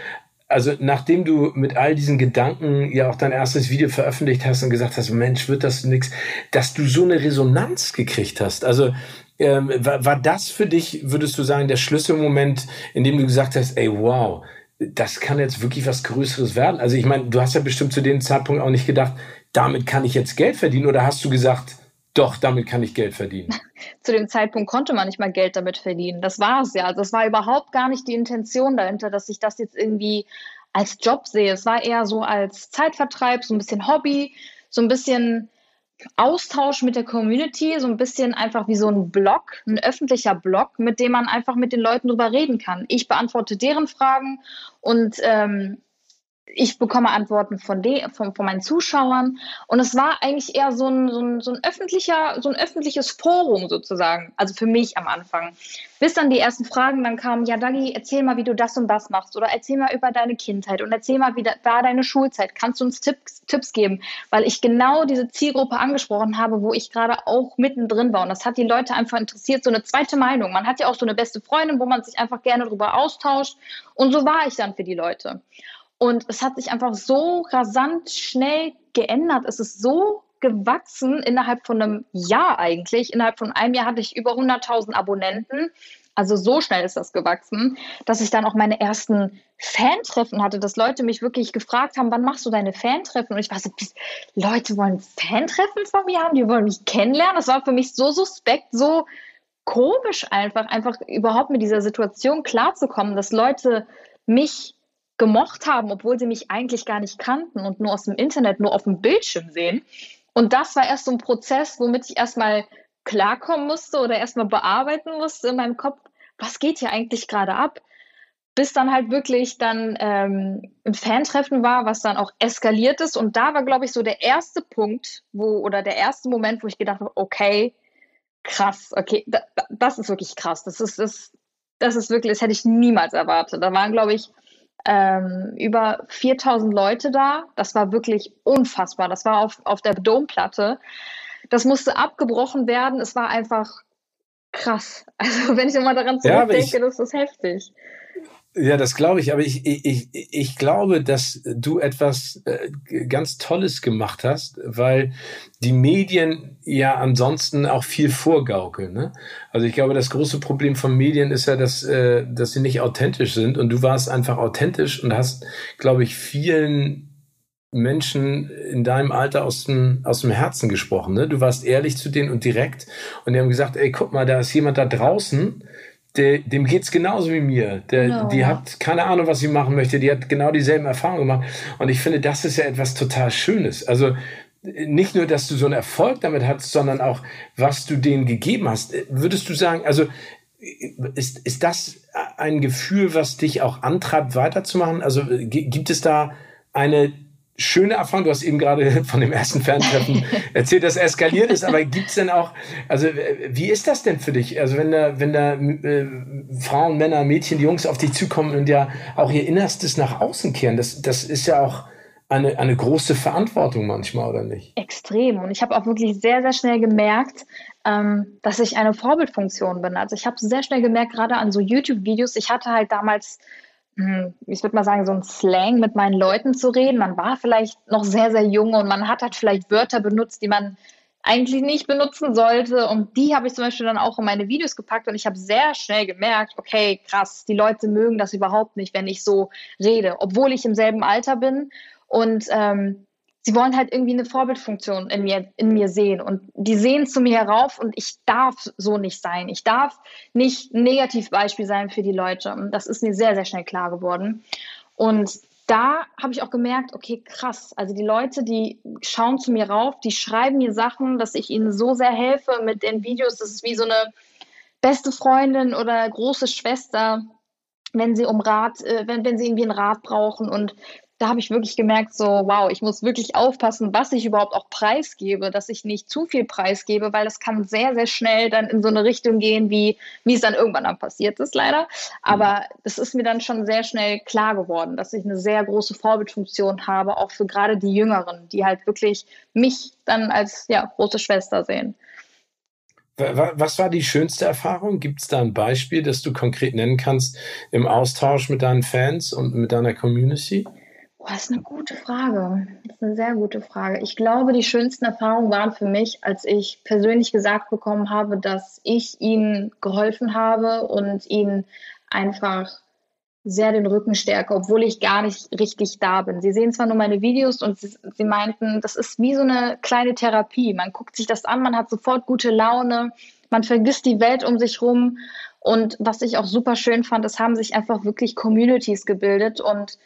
also nachdem du mit all diesen Gedanken ja auch dein erstes Video veröffentlicht hast und gesagt hast, Mensch, wird das nix, dass du so eine Resonanz gekriegt hast. Also ähm, war, war das für dich, würdest du sagen, der Schlüsselmoment, in dem du gesagt hast, ey, wow, das kann jetzt wirklich was Größeres werden? Also ich meine, du hast ja bestimmt zu dem Zeitpunkt auch nicht gedacht, damit kann ich jetzt Geld verdienen oder hast du gesagt, doch, damit kann ich Geld verdienen. Zu dem Zeitpunkt konnte man nicht mal Geld damit verdienen. Das war es ja. Also das war überhaupt gar nicht die Intention dahinter, dass ich das jetzt irgendwie als Job sehe. Es war eher so als Zeitvertreib, so ein bisschen Hobby, so ein bisschen Austausch mit der Community, so ein bisschen einfach wie so ein Blog, ein öffentlicher Blog, mit dem man einfach mit den Leuten drüber reden kann. Ich beantworte deren Fragen und ähm, ich bekomme Antworten von, de, von, von meinen Zuschauern. Und es war eigentlich eher so ein, so, ein, so ein öffentlicher, so ein öffentliches Forum sozusagen. Also für mich am Anfang. Bis dann die ersten Fragen dann kamen, ja, Dagi, erzähl mal, wie du das und das machst. Oder erzähl mal über deine Kindheit und erzähl mal, wie da, war deine Schulzeit. Kannst du uns Tipps, Tipps geben? Weil ich genau diese Zielgruppe angesprochen habe, wo ich gerade auch mittendrin war. Und das hat die Leute einfach interessiert, so eine zweite Meinung. Man hat ja auch so eine beste Freundin, wo man sich einfach gerne drüber austauscht. Und so war ich dann für die Leute. Und es hat sich einfach so rasant schnell geändert. Es ist so gewachsen innerhalb von einem Jahr eigentlich. Innerhalb von einem Jahr hatte ich über 100.000 Abonnenten. Also so schnell ist das gewachsen, dass ich dann auch meine ersten Fantreffen hatte, dass Leute mich wirklich gefragt haben, wann machst du deine Fantreffen? Und ich war so, Leute wollen Fantreffen von mir haben, die wollen mich kennenlernen. Das war für mich so suspekt, so komisch einfach, einfach überhaupt mit dieser Situation klarzukommen, dass Leute mich gemocht haben, obwohl sie mich eigentlich gar nicht kannten und nur aus dem Internet, nur auf dem Bildschirm sehen. Und das war erst so ein Prozess, womit ich erstmal klarkommen musste oder erstmal bearbeiten musste in meinem Kopf, was geht hier eigentlich gerade ab? Bis dann halt wirklich dann ähm, ein Fantreffen war, was dann auch eskaliert ist. Und da war, glaube ich, so der erste Punkt, wo, oder der erste Moment, wo ich gedacht habe, okay, krass, okay, da, das ist wirklich krass. Das ist, das, das ist wirklich, das hätte ich niemals erwartet. Da waren, glaube ich, ähm, über 4000 Leute da. Das war wirklich unfassbar. Das war auf, auf der Domplatte. das musste abgebrochen werden. Es war einfach krass. Also wenn ich immer daran zurückdenke, ja, das ist heftig. Ja, das glaube ich, aber ich, ich, ich glaube, dass du etwas äh, ganz Tolles gemacht hast, weil die Medien ja ansonsten auch viel vorgaukeln. Ne? Also ich glaube, das große Problem von Medien ist ja, dass, äh, dass sie nicht authentisch sind und du warst einfach authentisch und hast, glaube ich, vielen Menschen in deinem Alter aus dem, aus dem Herzen gesprochen. Ne? Du warst ehrlich zu denen und direkt und die haben gesagt, ey, guck mal, da ist jemand da draußen, der, dem geht's genauso wie mir. Der, no. Die hat keine Ahnung, was sie machen möchte. Die hat genau dieselben Erfahrungen gemacht. Und ich finde, das ist ja etwas total Schönes. Also nicht nur, dass du so einen Erfolg damit hast, sondern auch, was du denen gegeben hast. Würdest du sagen, also ist, ist das ein Gefühl, was dich auch antreibt, weiterzumachen? Also gibt es da eine schöne Erfahrung. Du hast eben gerade von dem ersten Ferntreffen erzählt, dass eskaliert ist, aber gibt's denn auch, also wie ist das denn für dich? Also wenn da, wenn da äh, Frauen, Männer, Mädchen, Jungs auf dich zukommen und ja auch ihr Innerstes nach außen kehren, das, das ist ja auch eine, eine große Verantwortung manchmal, oder nicht? Extrem. Und ich habe auch wirklich sehr, sehr schnell gemerkt, ähm, dass ich eine Vorbildfunktion bin. Also ich habe sehr schnell gemerkt, gerade an so YouTube-Videos, ich hatte halt damals ich würde mal sagen, so ein Slang mit meinen Leuten zu reden. Man war vielleicht noch sehr, sehr jung und man hat halt vielleicht Wörter benutzt, die man eigentlich nicht benutzen sollte. Und die habe ich zum Beispiel dann auch in meine Videos gepackt und ich habe sehr schnell gemerkt, okay, krass, die Leute mögen das überhaupt nicht, wenn ich so rede, obwohl ich im selben Alter bin. Und ähm, sie wollen halt irgendwie eine Vorbildfunktion in mir, in mir sehen. Und die sehen zu mir herauf und ich darf so nicht sein. Ich darf nicht ein Negativbeispiel sein für die Leute. Und das ist mir sehr, sehr schnell klar geworden. Und da habe ich auch gemerkt, okay, krass. Also die Leute, die schauen zu mir rauf, die schreiben mir Sachen, dass ich ihnen so sehr helfe mit den Videos. Das ist wie so eine beste Freundin oder große Schwester, wenn sie um Rat, äh, wenn, wenn sie irgendwie einen Rat brauchen. Und da habe ich wirklich gemerkt, so, wow, ich muss wirklich aufpassen, was ich überhaupt auch preisgebe, dass ich nicht zu viel preisgebe, weil das kann sehr, sehr schnell dann in so eine Richtung gehen, wie, wie es dann irgendwann dann passiert ist, leider. Aber es ist mir dann schon sehr schnell klar geworden, dass ich eine sehr große Vorbildfunktion habe, auch für gerade die Jüngeren, die halt wirklich mich dann als ja, große Schwester sehen. Was war die schönste Erfahrung? Gibt es da ein Beispiel, das du konkret nennen kannst im Austausch mit deinen Fans und mit deiner Community? Boah, das ist eine gute Frage. Das ist eine sehr gute Frage. Ich glaube, die schönsten Erfahrungen waren für mich, als ich persönlich gesagt bekommen habe, dass ich ihnen geholfen habe und ihnen einfach sehr den Rücken stärke, obwohl ich gar nicht richtig da bin. Sie sehen zwar nur meine Videos und sie, sie, meinten, das ist wie so eine kleine Therapie. Man guckt sich das an, man hat sofort gute Laune, man vergisst die Welt um sich rum. Und was ich auch super schön fand, es haben sich einfach wirklich Communities gebildet und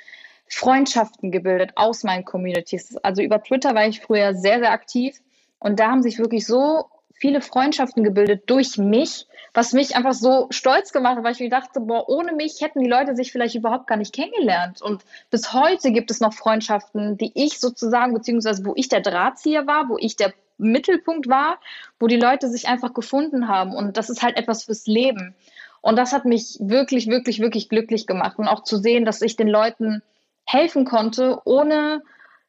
Freundschaften gebildet aus meinen Communities. Also über Twitter war ich früher sehr, sehr aktiv und da haben sich wirklich so viele Freundschaften gebildet durch mich, was mich einfach so stolz gemacht hat, weil ich mir dachte, boah, ohne mich hätten die Leute sich vielleicht überhaupt gar nicht kennengelernt. Und bis heute gibt es noch Freundschaften, die ich sozusagen, beziehungsweise wo ich der Drahtzieher war, wo ich der Mittelpunkt war, wo die Leute sich einfach gefunden haben. Und das ist halt etwas fürs Leben. Und das hat mich wirklich, wirklich, wirklich glücklich gemacht. Und auch zu sehen, dass ich den Leuten helfen konnte, ohne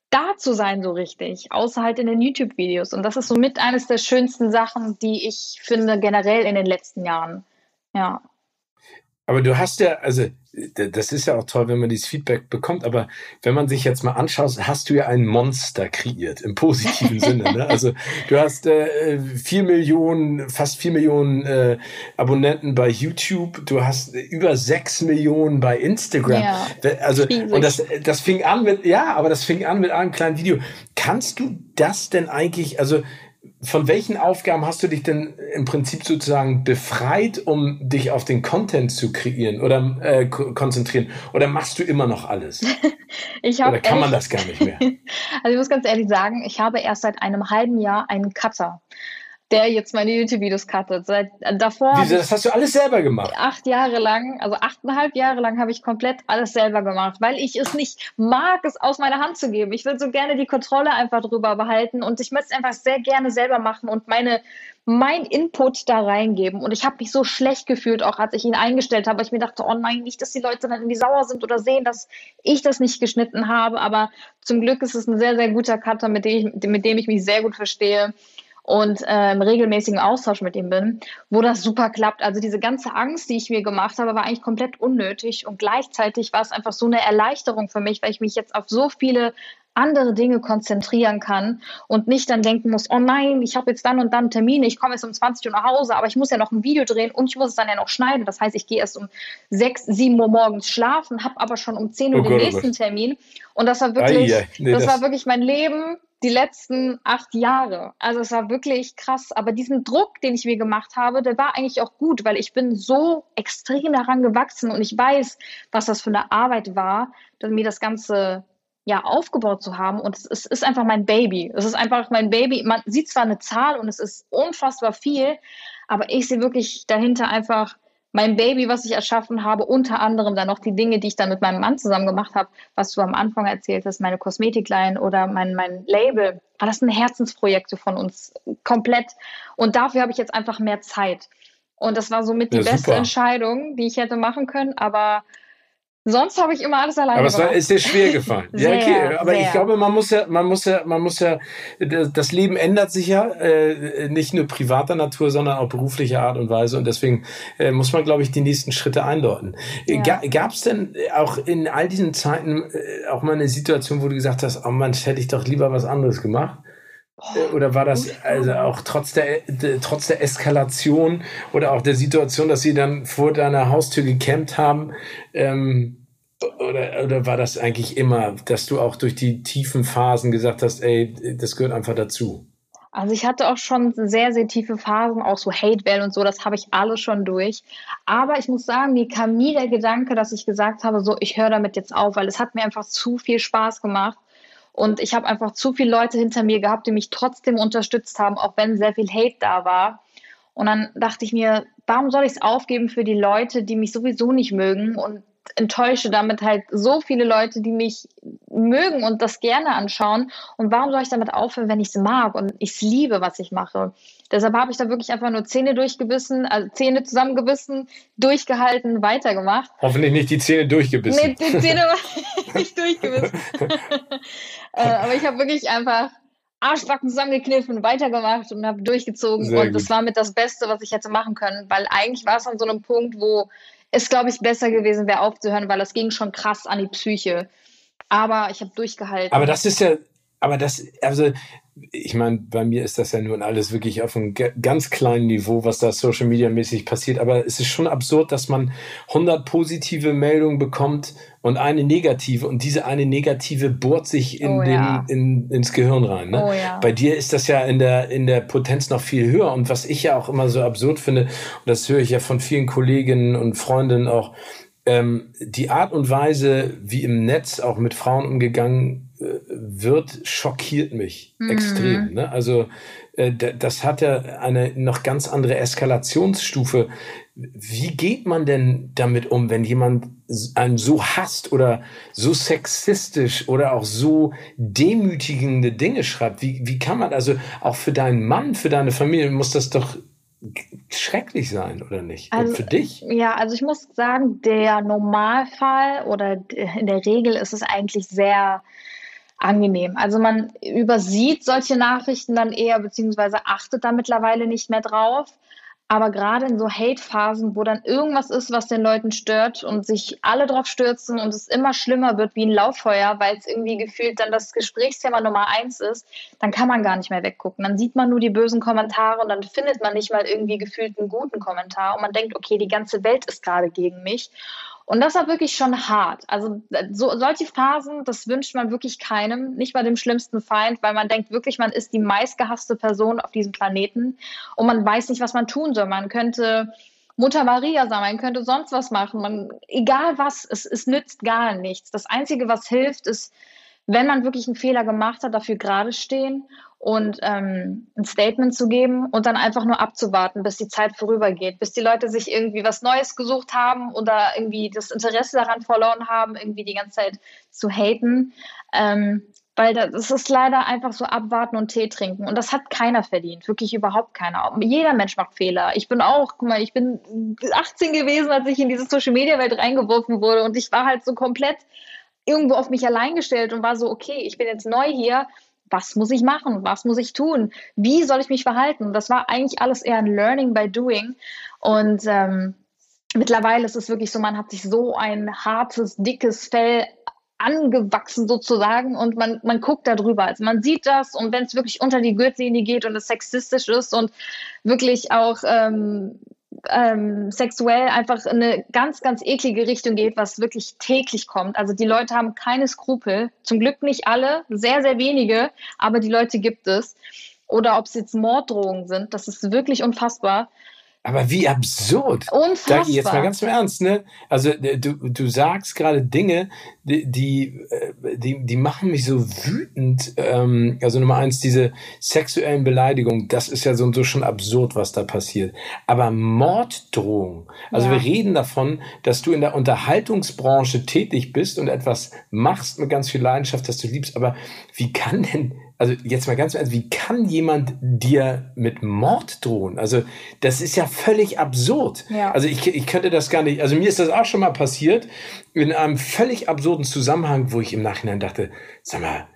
da zu sein so richtig, außer halt in den YouTube-Videos. Und das ist somit eines der schönsten Sachen, die ich finde generell in den letzten Jahren. Ja. Aber du hast ja, also das ist ja auch toll, wenn man dieses Feedback bekommt, aber wenn man sich jetzt mal anschaut, hast du ja ein Monster kreiert, im positiven Sinne. Ne? Also du hast äh, vier Millionen, fast vier Millionen äh, Abonnenten bei YouTube, du hast über sechs Millionen bei Instagram. Ja, also und das, das fing an mit, ja, aber das fing an mit einem kleinen Video. Kannst du das denn eigentlich, also von welchen Aufgaben hast du dich denn im Prinzip sozusagen befreit, um dich auf den Content zu kreieren oder äh, konzentrieren? Oder machst du immer noch alles? ich oder kann man das gar nicht mehr? also ich muss ganz ehrlich sagen, ich habe erst seit einem halben Jahr einen Cutter der jetzt meine YouTube-Videos cuttet. Seit äh, davor. Diese, das hast du alles selber gemacht. Acht Jahre lang, also achteinhalb Jahre lang habe ich komplett alles selber gemacht, weil ich es nicht mag, es aus meiner Hand zu geben. Ich will so gerne die Kontrolle einfach drüber behalten und ich möchte es einfach sehr gerne selber machen und meine mein Input da reingeben. Und ich habe mich so schlecht gefühlt, auch als ich ihn eingestellt habe. Ich mir dachte, oh nein, nicht, dass die Leute dann irgendwie sauer sind oder sehen, dass ich das nicht geschnitten habe. Aber zum Glück ist es ein sehr, sehr guter Cutter, mit dem ich, mit dem ich mich sehr gut verstehe. Und äh, im regelmäßigen Austausch mit ihm bin, wo das super klappt. Also diese ganze Angst, die ich mir gemacht habe, war eigentlich komplett unnötig und gleichzeitig war es einfach so eine Erleichterung für mich, weil ich mich jetzt auf so viele andere Dinge konzentrieren kann und nicht dann denken muss, oh nein, ich habe jetzt dann und dann Termine, ich komme jetzt um 20 Uhr nach Hause, aber ich muss ja noch ein Video drehen und ich muss es dann ja noch schneiden. Das heißt, ich gehe erst um 6, 7 Uhr morgens schlafen, habe aber schon um 10 Uhr oh den Gott, oh nächsten Termin. Und das war wirklich, Ai, nee, das, das war wirklich mein Leben die letzten acht Jahre. Also es war wirklich krass. Aber diesen Druck, den ich mir gemacht habe, der war eigentlich auch gut, weil ich bin so extrem daran gewachsen und ich weiß, was das für eine Arbeit war, dass mir das Ganze ja, aufgebaut zu haben. Und es, es, ist einfach mein Baby. Es ist einfach mein Baby. Man sieht zwar eine Zahl und es ist unfassbar viel, aber ich sehe wirklich dahinter einfach mein Baby, was ich erschaffen habe, unter anderem dann noch die Dinge, die ich dann mit meinem Mann zusammen gemacht habe, was du am Anfang erzählt hast, meine Kosmetikline oder mein, mein Label, war das ein Herzensprojekte von uns komplett. Und dafür habe ich jetzt einfach mehr Zeit. Und das war somit die ja, beste Entscheidung, die ich hätte machen können. Aber Sonst habe ich immer alles alleine aber gemacht. Aber es ist dir schwer gefallen. sehr, ja, okay. Aber sehr. ich glaube, man muss ja, man muss ja, man muss ja, das Leben ändert sich ja, äh, nicht nur privater Natur, sondern auch beruflicher Art und Weise. Und deswegen äh, muss man, glaube ich, die nächsten Schritte eindeuten. Ja. Gab es denn auch in all diesen Zeiten äh, auch mal eine Situation, wo du gesagt hast, oh Mann, hätte ich doch lieber was anderes gemacht? Oh, oder war das also auch trotz der, trotz der Eskalation oder auch der Situation, dass sie dann vor deiner Haustür gecampt haben? Ähm, oder, oder war das eigentlich immer, dass du auch durch die tiefen Phasen gesagt hast, ey, das gehört einfach dazu? Also ich hatte auch schon sehr, sehr tiefe Phasen, auch so Hate-Wellen und so, das habe ich alles schon durch. Aber ich muss sagen, mir kam nie der Gedanke, dass ich gesagt habe, so, ich höre damit jetzt auf, weil es hat mir einfach zu viel Spaß gemacht. Und ich habe einfach zu viele Leute hinter mir gehabt, die mich trotzdem unterstützt haben, auch wenn sehr viel Hate da war. Und dann dachte ich mir, warum soll ich es aufgeben für die Leute, die mich sowieso nicht mögen und enttäusche damit halt so viele Leute, die mich mögen und das gerne anschauen. Und warum soll ich damit aufhören, wenn ich es mag und ich es liebe, was ich mache? Deshalb habe ich da wirklich einfach nur Zähne durchgebissen, also Zähne zusammengebissen, durchgehalten, weitergemacht. Hoffentlich nicht die Zähne durchgebissen. Nee, die Zähne nicht durchgebissen. äh, aber ich habe wirklich einfach Arschbacken zusammengekniffen, weitergemacht und habe durchgezogen. Sehr und gut. das war mit das Beste, was ich hätte machen können, weil eigentlich war es an so einem Punkt, wo es, glaube ich, besser gewesen wäre aufzuhören, weil das ging schon krass an die Psyche. Aber ich habe durchgehalten. Aber das ist ja, aber das, also ich meine, bei mir ist das ja nun alles wirklich auf einem ganz kleinen Niveau, was da Social Media mäßig passiert. Aber es ist schon absurd, dass man 100 positive Meldungen bekommt und eine negative. Und diese eine negative bohrt sich in oh, den, ja. in, ins Gehirn rein. Ne? Oh, ja. Bei dir ist das ja in der, in der Potenz noch viel höher. Und was ich ja auch immer so absurd finde, und das höre ich ja von vielen Kolleginnen und Freundinnen auch, ähm, die Art und Weise, wie im Netz auch mit Frauen umgegangen äh, wird, schockiert mich mhm. extrem. Ne? Also äh, das hat ja eine noch ganz andere Eskalationsstufe. Wie geht man denn damit um, wenn jemand einen so hasst oder so sexistisch oder auch so demütigende Dinge schreibt? Wie, wie kann man, also auch für deinen Mann, für deine Familie muss das doch schrecklich sein, oder nicht? Also, Und für dich? Ja, also ich muss sagen, der Normalfall oder in der Regel ist es eigentlich sehr angenehm. Also man übersieht solche Nachrichten dann eher, beziehungsweise achtet da mittlerweile nicht mehr drauf. Aber gerade in so Hate-Phasen, wo dann irgendwas ist, was den Leuten stört und sich alle drauf stürzen und es immer schlimmer wird wie ein Lauffeuer, weil es irgendwie gefühlt dann das Gesprächsthema Nummer eins ist, dann kann man gar nicht mehr weggucken. Dann sieht man nur die bösen Kommentare und dann findet man nicht mal irgendwie gefühlt einen guten Kommentar und man denkt, okay, die ganze Welt ist gerade gegen mich. Und das war wirklich schon hart. Also so, solche Phasen, das wünscht man wirklich keinem, nicht mal dem schlimmsten Feind, weil man denkt wirklich, man ist die meistgehasste Person auf diesem Planeten und man weiß nicht, was man tun soll. Man könnte Mutter Maria sein, man könnte sonst was machen. Man, egal was, es, es nützt gar nichts. Das Einzige, was hilft, ist, wenn man wirklich einen Fehler gemacht hat, dafür gerade stehen und ähm, ein Statement zu geben und dann einfach nur abzuwarten, bis die Zeit vorübergeht, bis die Leute sich irgendwie was Neues gesucht haben oder irgendwie das Interesse daran verloren haben, irgendwie die ganze Zeit zu haten. Ähm, weil das ist leider einfach so abwarten und Tee trinken. Und das hat keiner verdient. Wirklich überhaupt keiner. Jeder Mensch macht Fehler. Ich bin auch, guck mal, ich bin 18 gewesen, als ich in diese Social Media Welt reingeworfen wurde. Und ich war halt so komplett irgendwo auf mich allein gestellt und war so, okay, ich bin jetzt neu hier was muss ich machen? Was muss ich tun? Wie soll ich mich verhalten? Das war eigentlich alles eher ein Learning by Doing. Und ähm, mittlerweile ist es wirklich so, man hat sich so ein hartes, dickes Fell angewachsen sozusagen und man, man guckt da drüber. Also man sieht das und wenn es wirklich unter die Gürtellinie geht und es sexistisch ist und wirklich auch ähm, ähm, sexuell einfach in eine ganz, ganz eklige Richtung geht, was wirklich täglich kommt. Also die Leute haben keine Skrupel. Zum Glück nicht alle, sehr, sehr wenige, aber die Leute gibt es. Oder ob es jetzt Morddrohungen sind, das ist wirklich unfassbar. Aber wie absurd. Unfassbar. Dagi, jetzt mal ganz im Ernst, ne? Also du, du sagst gerade Dinge, die, die, äh, die, machen mich so wütend. Ähm, also Nummer eins, diese sexuellen Beleidigungen, das ist ja so, so schon absurd, was da passiert. Aber Morddrohung, also ja. wir reden davon, dass du in der Unterhaltungsbranche tätig bist und etwas machst mit ganz viel Leidenschaft, dass du liebst. Aber wie kann denn also jetzt mal ganz ernst, wie kann jemand dir mit Mord drohen? Also das ist ja völlig absurd. Ja. Also ich, ich könnte das gar nicht, also mir ist das auch schon mal passiert, in einem völlig absurden Zusammenhang, wo ich im Nachhinein dachte, sag mal,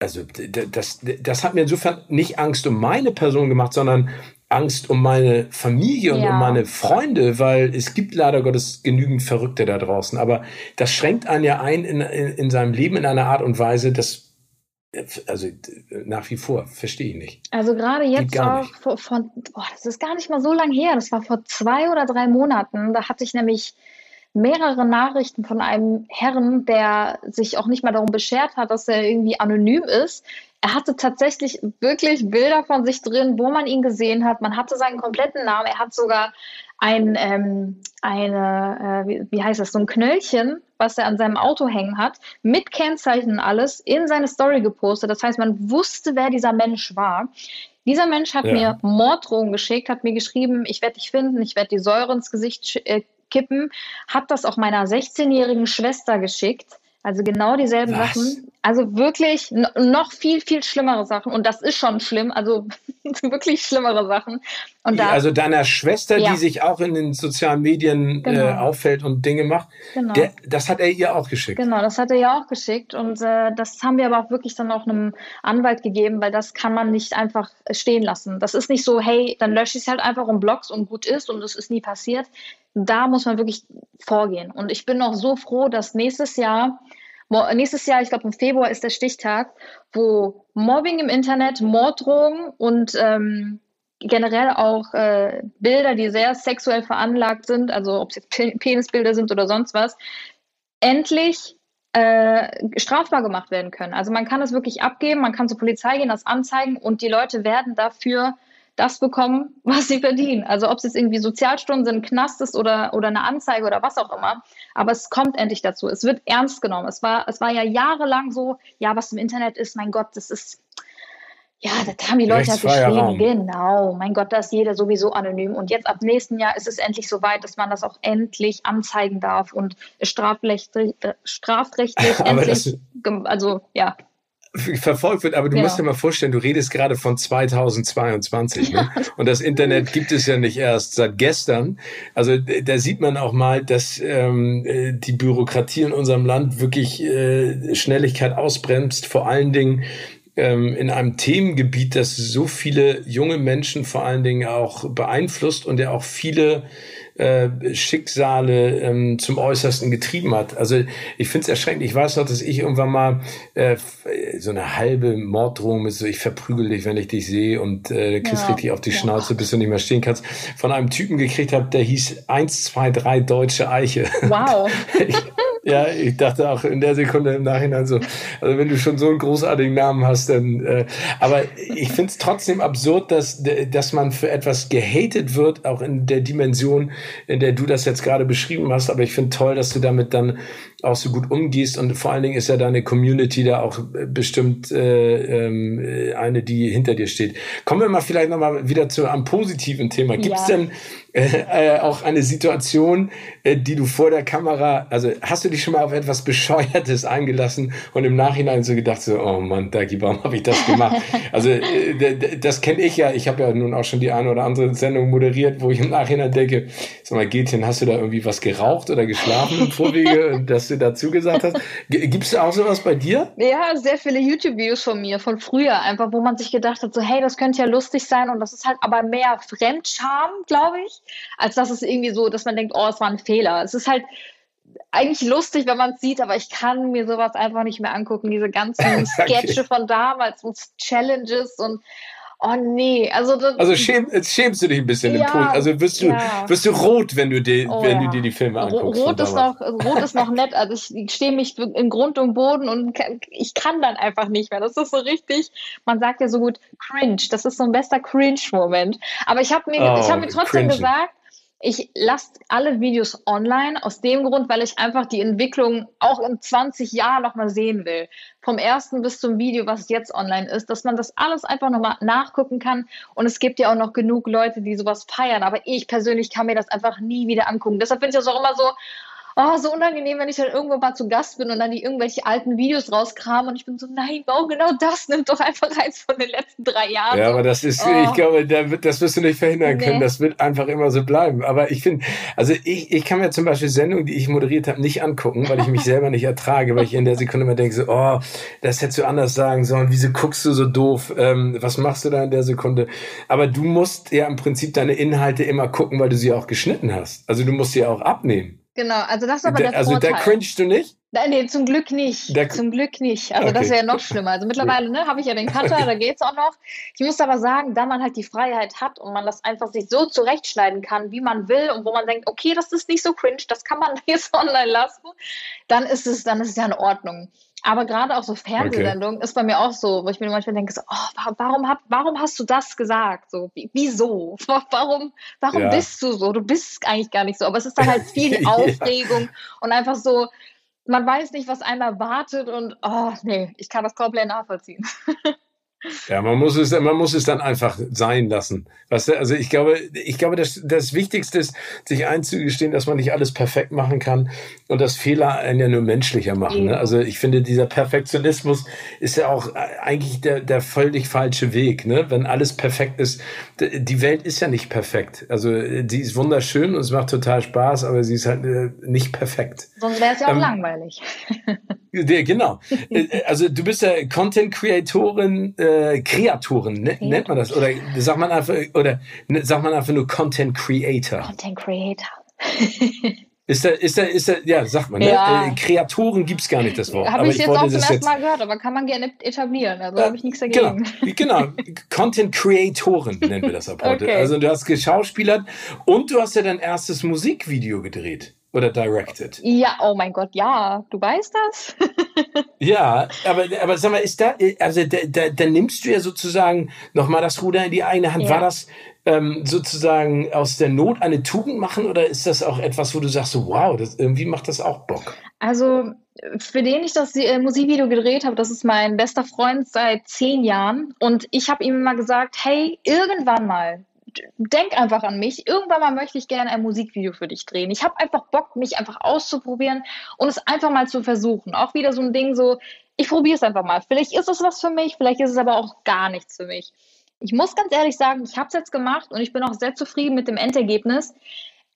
also das, das hat mir insofern nicht Angst um meine Person gemacht, sondern Angst um meine Familie und ja. um meine Freunde, weil es gibt leider Gottes genügend Verrückte da draußen. Aber das schränkt einen ja ein in, in, in seinem Leben in einer Art und Weise, dass also nach wie vor, verstehe ich nicht. Also gerade jetzt auch vor, vor boah, das ist gar nicht mal so lang her, das war vor zwei oder drei Monaten, da hatte ich nämlich mehrere Nachrichten von einem Herrn, der sich auch nicht mal darum beschert hat, dass er irgendwie anonym ist. Er hatte tatsächlich wirklich Bilder von sich drin, wo man ihn gesehen hat. Man hatte seinen kompletten Namen. Er hat sogar ein, ähm, eine, äh, wie, wie heißt das, so ein Knöllchen, was er an seinem Auto hängen hat, mit Kennzeichen alles, in seine Story gepostet. Das heißt, man wusste, wer dieser Mensch war. Dieser Mensch hat ja. mir Morddrohungen geschickt, hat mir geschrieben, ich werde dich finden, ich werde die Säure ins Gesicht äh, kippen, hat das auch meiner 16-jährigen Schwester geschickt. Also genau dieselben Was? Sachen. Also wirklich noch viel, viel schlimmere Sachen. Und das ist schon schlimm. Also wirklich schlimmere Sachen. Und da, also deiner Schwester, ja. die sich auch in den sozialen Medien äh, genau. äh, auffällt und Dinge macht, genau. der, das hat er ihr auch geschickt. Genau, das hat er ihr auch geschickt. Und äh, das haben wir aber auch wirklich dann auch einem Anwalt gegeben, weil das kann man nicht einfach stehen lassen. Das ist nicht so, hey, dann lösche ich es halt einfach um Blogs und gut ist und es ist nie passiert. Da muss man wirklich vorgehen. Und ich bin auch so froh, dass nächstes Jahr Nächstes Jahr, ich glaube im Februar, ist der Stichtag, wo Mobbing im Internet, Morddrohungen und ähm, generell auch äh, Bilder, die sehr sexuell veranlagt sind, also ob es jetzt Penisbilder sind oder sonst was, endlich äh, strafbar gemacht werden können. Also man kann es wirklich abgeben, man kann zur Polizei gehen, das anzeigen und die Leute werden dafür das bekommen, was sie verdienen. Also ob es jetzt irgendwie Sozialstunden sind, Knast ist oder, oder eine Anzeige oder was auch immer. Aber es kommt endlich dazu. Es wird ernst genommen. Es war, es war ja jahrelang so, ja, was im Internet ist, mein Gott, das ist, ja, da haben die Leute halt geschrieben, Raum. genau, mein Gott, da ist jeder sowieso anonym. Und jetzt ab nächsten Jahr ist es endlich so weit, dass man das auch endlich anzeigen darf und strafrechtlich, strafrechtlich endlich, also ja, verfolgt wird, aber du ja. musst dir mal vorstellen, du redest gerade von 2022 ne? und das Internet gibt es ja nicht erst seit gestern. Also da sieht man auch mal, dass ähm, äh, die Bürokratie in unserem Land wirklich äh, Schnelligkeit ausbremst, vor allen Dingen ähm, in einem Themengebiet, das so viele junge Menschen vor allen Dingen auch beeinflusst und der auch viele äh, Schicksale ähm, zum Äußersten getrieben hat. Also ich finde es erschreckend. Ich weiß noch, dass ich irgendwann mal äh, so eine halbe Morddrohung mit so, ich verprügel dich, wenn ich dich sehe und äh, kriegst ja. richtig auf die Schnauze, bis du nicht mehr stehen kannst, von einem Typen gekriegt habe, der hieß 1, 2, 3 Deutsche Eiche. Wow. ich, ja, ich dachte auch in der Sekunde im Nachhinein so, also wenn du schon so einen großartigen Namen hast, dann, äh, aber ich finde es trotzdem absurd, dass, dass man für etwas gehatet wird, auch in der Dimension, in der du das jetzt gerade beschrieben hast, aber ich finde toll, dass du damit dann auch so gut umgehst und vor allen Dingen ist ja deine Community da auch bestimmt äh, äh, eine, die hinter dir steht. Kommen wir mal vielleicht nochmal wieder zu einem positiven Thema. Gibt es ja. denn äh, äh, auch eine Situation, äh, die du vor der Kamera, also hast du dich schon mal auf etwas Bescheuertes eingelassen und im Nachhinein so gedacht, so, oh Mann, Dagi, warum habe ich das gemacht? also äh, das kenne ich ja, ich habe ja nun auch schon die eine oder andere Sendung moderiert, wo ich im Nachhinein denke, sag mal, Gätchen, hast du da irgendwie was geraucht oder geschlafen im Vorwege? Das was du dazu gesagt hast. Gibt es auch sowas bei dir? Ja, sehr viele YouTube-Videos von mir, von früher, einfach, wo man sich gedacht hat, so, hey, das könnte ja lustig sein und das ist halt aber mehr Fremdscham, glaube ich, als dass es irgendwie so, dass man denkt, oh, es war ein Fehler. Es ist halt eigentlich lustig, wenn man es sieht, aber ich kann mir sowas einfach nicht mehr angucken. Diese ganzen Sketche okay. von damals und Challenges und Oh nee, also das, also schäm, schämst du dich ein bisschen ja, im Punkt. Also wirst du ja. wirst du rot, wenn du dir oh, wenn du dir die Filme anguckst. Rot ist noch rot ist noch nett. Also ich, ich stehe mich in Grund und Boden und ich kann dann einfach nicht mehr. Das ist so richtig. Man sagt ja so gut cringe. Das ist so ein bester Cringe-Moment. Aber ich habe mir oh, ich habe mir trotzdem cringe. gesagt ich lasse alle Videos online aus dem Grund, weil ich einfach die Entwicklung auch in 20 Jahren nochmal sehen will. Vom ersten bis zum Video, was jetzt online ist, dass man das alles einfach nochmal nachgucken kann. Und es gibt ja auch noch genug Leute, die sowas feiern. Aber ich persönlich kann mir das einfach nie wieder angucken. Deshalb finde ich das auch immer so, oh, so unangenehm, wenn ich dann irgendwo mal zu Gast bin und dann die irgendwelche alten Videos rauskram und ich bin so, nein, warum genau das? Nimmt doch einfach eins von den letzten drei Jahren. Ja, aber das ist, oh. ich glaube, das wirst du nicht verhindern nee. können. Das wird einfach immer so bleiben. Aber ich finde, also ich, ich kann mir zum Beispiel Sendungen, die ich moderiert habe, nicht angucken, weil ich mich selber nicht ertrage, weil ich in der Sekunde immer denke, so, oh, das hättest du anders sagen sollen. Wieso guckst du so doof? Ähm, was machst du da in der Sekunde? Aber du musst ja im Prinzip deine Inhalte immer gucken, weil du sie auch geschnitten hast. Also du musst sie auch abnehmen. Genau, also das ist aber der, der Also Vorteil. da cringest du nicht? Nein, nee, zum Glück nicht. Der zum Glück nicht. Also okay. das wäre ja noch schlimmer. Also mittlerweile ne, habe ich ja den Cutter, okay. da geht's auch noch. Ich muss aber sagen, da man halt die Freiheit hat und man das einfach sich so zurechtschneiden kann, wie man will und wo man denkt, okay, das ist nicht so cringe, das kann man jetzt online lassen, dann ist es, dann ist es ja in Ordnung. Aber gerade auch so Fernsehsendungen okay. ist bei mir auch so, wo ich mir manchmal denke, so, oh, warum, hab, warum hast du das gesagt? So, wieso? Warum, warum ja. bist du so? Du bist eigentlich gar nicht so. Aber es ist dann halt viel Aufregung ja. und einfach so, man weiß nicht, was einem erwartet und oh nee, ich kann das komplett nachvollziehen. Ja, man muss es, man muss es dann einfach sein lassen. Weißt du? Also ich glaube, ich glaube, das, das Wichtigste ist, sich einzugestehen, dass man nicht alles perfekt machen kann und dass Fehler einen ja nur menschlicher machen. Ne? Also ich finde, dieser Perfektionismus ist ja auch eigentlich der, der völlig falsche Weg. Ne? Wenn alles perfekt ist, die Welt ist ja nicht perfekt. Also die ist wunderschön und es macht total Spaß, aber sie ist halt äh, nicht perfekt. Sonst wäre es ja auch ähm, langweilig. Ja, genau. Äh, also du bist ja Content-Creatorin, äh, Kreatorin, ne, ja. nennt man das? Oder sagt man einfach, oder ne, sagt man einfach nur Content Creator? Content Creator. Ist da, ist da, ist da, ja, sagt man, ne? Äh, Kreatoren gibt's gar nicht, das Wort. Habe ich, ich jetzt auch zum ersten Mal gehört, aber kann man gerne etablieren, also äh, habe ich nichts dagegen. Genau, genau. Content Creatoren nennen wir das ab heute. Okay. Also du hast geschauspielert und du hast ja dein erstes Musikvideo gedreht oder directed. Ja, oh mein Gott, ja, du weißt das? ja, aber, aber sag mal, ist da, also da, da, da nimmst du ja sozusagen nochmal das Ruder in die eine Hand. Ja. War das ähm, sozusagen aus der Not eine Tugend machen oder ist das auch etwas, wo du sagst, so, wow, das, irgendwie macht das auch Bock? Also, für den ich das äh, Musikvideo gedreht habe, das ist mein bester Freund seit zehn Jahren und ich habe ihm immer gesagt, hey, irgendwann mal, denk einfach an mich. Irgendwann mal möchte ich gerne ein Musikvideo für dich drehen. Ich habe einfach Bock, mich einfach auszuprobieren und es einfach mal zu versuchen. Auch wieder so ein Ding so, ich probiere es einfach mal. Vielleicht ist es was für mich, vielleicht ist es aber auch gar nichts für mich. Ich muss ganz ehrlich sagen, ich habe es jetzt gemacht und ich bin auch sehr zufrieden mit dem Endergebnis.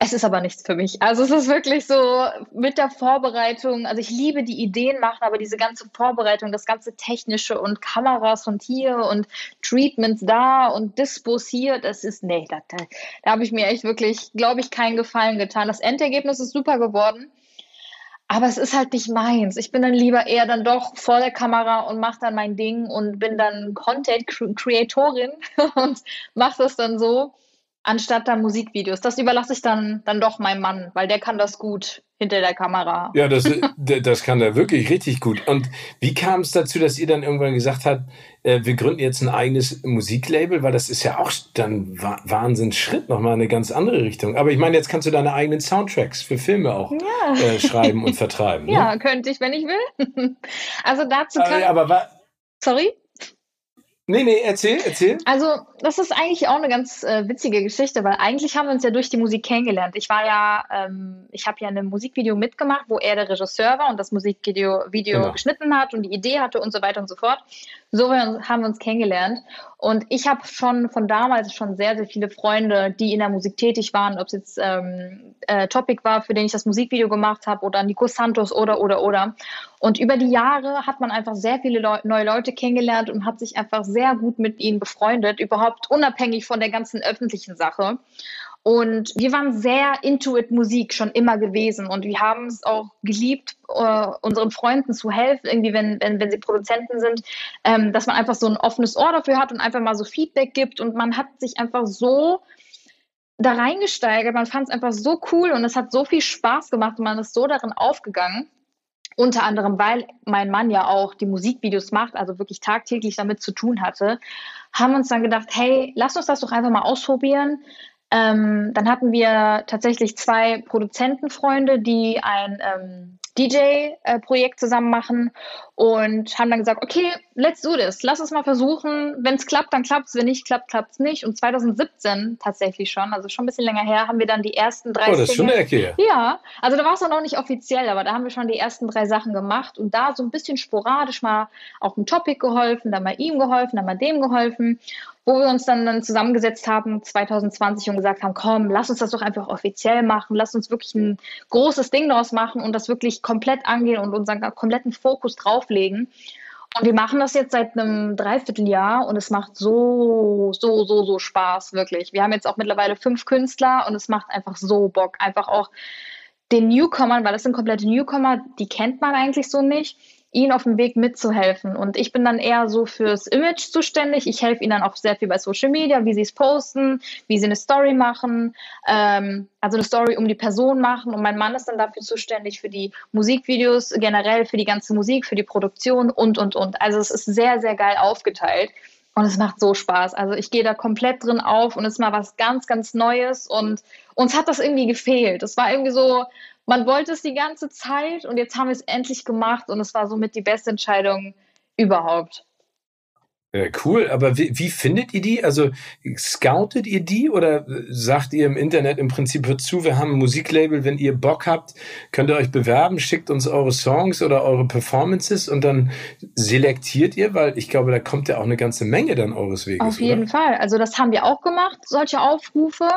Es ist aber nichts für mich. Also es ist wirklich so mit der Vorbereitung. Also ich liebe die Ideen machen, aber diese ganze Vorbereitung, das ganze technische und Kameras und hier und Treatments da und Dispos hier, das ist nee, da, da, da habe ich mir echt wirklich, glaube ich, keinen Gefallen getan. Das Endergebnis ist super geworden. Aber es ist halt nicht meins. Ich bin dann lieber eher dann doch vor der Kamera und mache dann mein Ding und bin dann Content Creatorin und mache das dann so anstatt dann Musikvideos. Das überlasse ich dann, dann doch meinem Mann, weil der kann das gut hinter der Kamera. Ja, das, das kann er wirklich richtig gut. Und wie kam es dazu, dass ihr dann irgendwann gesagt habt, äh, wir gründen jetzt ein eigenes Musiklabel, weil das ist ja auch dann Wahnsinnsschritt, nochmal eine ganz andere Richtung. Aber ich meine, jetzt kannst du deine eigenen Soundtracks für Filme auch ja. äh, schreiben und vertreiben. Ne? Ja, könnte ich, wenn ich will. also dazu kann... Äh, aber Sorry? Nee, nee, erzähl, erzähl. Also das ist eigentlich auch eine ganz äh, witzige Geschichte, weil eigentlich haben wir uns ja durch die Musik kennengelernt. Ich war ja, ähm, ich habe ja ein Musikvideo mitgemacht, wo er der Regisseur war und das Musikvideo Video genau. geschnitten hat und die Idee hatte und so weiter und so fort. So haben wir uns kennengelernt. Und ich habe schon von damals schon sehr, sehr viele Freunde, die in der Musik tätig waren, ob es jetzt ähm, äh, Topic war, für den ich das Musikvideo gemacht habe, oder Nico Santos oder, oder, oder. Und über die Jahre hat man einfach sehr viele Leu neue Leute kennengelernt und hat sich einfach sehr gut mit ihnen befreundet, überhaupt unabhängig von der ganzen öffentlichen Sache. Und wir waren sehr Intuit Musik schon immer gewesen und wir haben es auch geliebt, äh, unseren Freunden zu helfen, irgendwie, wenn, wenn, wenn sie Produzenten sind, ähm, dass man einfach so ein offenes Ohr dafür hat und einfach mal so Feedback gibt und man hat sich einfach so da reingesteigert, man fand es einfach so cool und es hat so viel Spaß gemacht und man ist so darin aufgegangen. Unter anderem, weil mein Mann ja auch die Musikvideos macht, also wirklich tagtäglich damit zu tun hatte, haben uns dann gedacht, hey, lass uns das doch einfach mal ausprobieren. Ähm, dann hatten wir tatsächlich zwei Produzentenfreunde, die ein ähm, DJ-Projekt zusammen machen und haben dann gesagt, okay, let's do this, lass es mal versuchen. Wenn es klappt, dann klappt es, wenn nicht klappt, klappt es nicht. Und 2017 tatsächlich schon, also schon ein bisschen länger her, haben wir dann die ersten drei. Oh, das ist schon eine Ecke. Ja, also da war es noch nicht offiziell, aber da haben wir schon die ersten drei Sachen gemacht und da so ein bisschen sporadisch mal auch ein Topic geholfen, dann mal ihm geholfen, dann mal dem geholfen wo wir uns dann, dann zusammengesetzt haben 2020 und gesagt haben, komm, lass uns das doch einfach offiziell machen, lass uns wirklich ein großes Ding daraus machen und das wirklich komplett angehen und unseren kompletten Fokus drauflegen. Und wir machen das jetzt seit einem Dreivierteljahr und es macht so, so, so, so Spaß, wirklich. Wir haben jetzt auch mittlerweile fünf Künstler und es macht einfach so Bock. Einfach auch den Newcomern, weil das sind komplette Newcomer, die kennt man eigentlich so nicht ihnen auf dem Weg mitzuhelfen. Und ich bin dann eher so fürs Image zuständig. Ich helfe ihnen dann auch sehr viel bei Social Media, wie sie es posten, wie sie eine Story machen, ähm, also eine Story um die Person machen. Und mein Mann ist dann dafür zuständig für die Musikvideos, generell für die ganze Musik, für die Produktion und, und, und. Also es ist sehr, sehr geil aufgeteilt. Und es macht so Spaß. Also ich gehe da komplett drin auf und es ist mal was ganz, ganz Neues. Und uns hat das irgendwie gefehlt. Es war irgendwie so, man wollte es die ganze Zeit und jetzt haben wir es endlich gemacht und es war somit die beste Entscheidung überhaupt. Ja, cool, aber wie, wie findet ihr die? Also scoutet ihr die oder sagt ihr im Internet im Prinzip, hört zu, wir haben ein Musiklabel, wenn ihr Bock habt, könnt ihr euch bewerben, schickt uns eure Songs oder eure Performances und dann selektiert ihr, weil ich glaube, da kommt ja auch eine ganze Menge dann eures Weges. Auf jeden oder? Fall, also das haben wir auch gemacht, solche Aufrufe.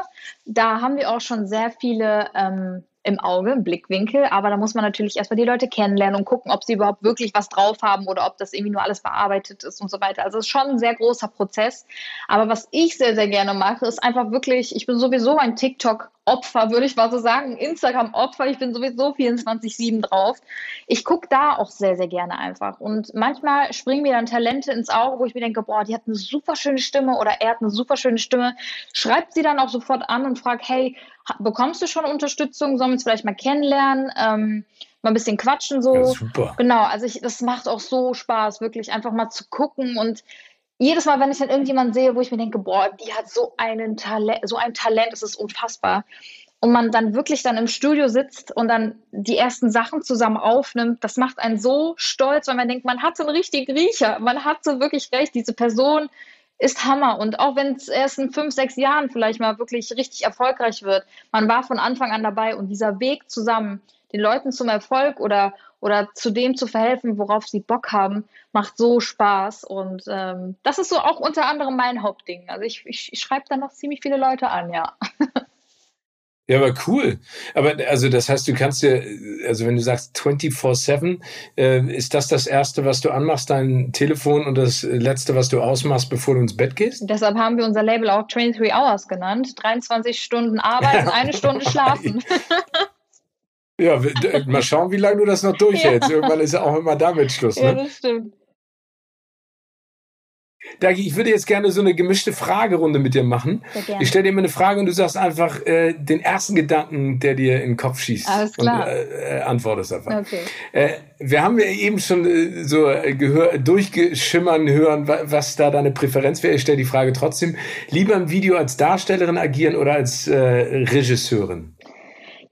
Da haben wir auch schon sehr viele ähm, im Auge, im Blickwinkel, aber da muss man natürlich erstmal die Leute kennenlernen und gucken, ob sie überhaupt wirklich was drauf haben oder ob das irgendwie nur alles bearbeitet ist und so weiter. Also es ist schon ein sehr großer Prozess. Aber was ich sehr, sehr gerne mache, ist einfach wirklich, ich bin sowieso ein TikTok-Opfer, würde ich mal so sagen, Instagram-Opfer, ich bin sowieso 24-7 drauf. Ich gucke da auch sehr, sehr gerne einfach. Und manchmal springen mir dann Talente ins Auge, wo ich mir denke, boah, die hat eine super schöne Stimme oder er hat eine super schöne Stimme. Schreibt sie dann auch sofort an und fragt, hey, bekommst du schon Unterstützung? Sollen wir uns vielleicht mal kennenlernen? Ähm, mal ein bisschen quatschen so. Ja, super. Genau, also ich, das macht auch so Spaß, wirklich einfach mal zu gucken und jedes Mal, wenn ich dann irgendjemanden sehe, wo ich mir denke, boah, die hat so einen Talent, so ein Talent, es ist unfassbar. Und man dann wirklich dann im Studio sitzt und dann die ersten Sachen zusammen aufnimmt, das macht einen so stolz, weil man denkt, man hat so einen richtigen Riecher, man hat so wirklich recht, diese Person ist Hammer. Und auch wenn es erst in fünf, sechs Jahren vielleicht mal wirklich richtig erfolgreich wird, man war von Anfang an dabei und dieser Weg zusammen, den Leuten zum Erfolg oder, oder zu dem zu verhelfen, worauf sie Bock haben, macht so Spaß. Und ähm, das ist so auch unter anderem mein Hauptding. Also ich, ich, ich schreibe da noch ziemlich viele Leute an, ja. Ja, aber cool. Aber also das heißt, du kannst dir, also wenn du sagst 24-7, äh, ist das das Erste, was du anmachst, dein Telefon und das Letzte, was du ausmachst, bevor du ins Bett gehst? Deshalb haben wir unser Label auch 23 Hours genannt. 23 Stunden arbeiten, eine Stunde schlafen. ja, mal schauen, wie lange du das noch durchhältst. Irgendwann ist ja auch immer damit Schluss. Ne? Ja, das stimmt. Dagi, ich würde jetzt gerne so eine gemischte Fragerunde mit dir machen. Ich stelle dir immer eine Frage und du sagst einfach äh, den ersten Gedanken, der dir in den Kopf schießt. Alles klar. Und äh, äh antwortest einfach. Okay. Äh, wir haben ja eben schon äh, so gehör, durchgeschimmern hören, was da deine Präferenz wäre. Ich stelle die Frage trotzdem. Lieber im Video als Darstellerin agieren oder als äh, Regisseurin?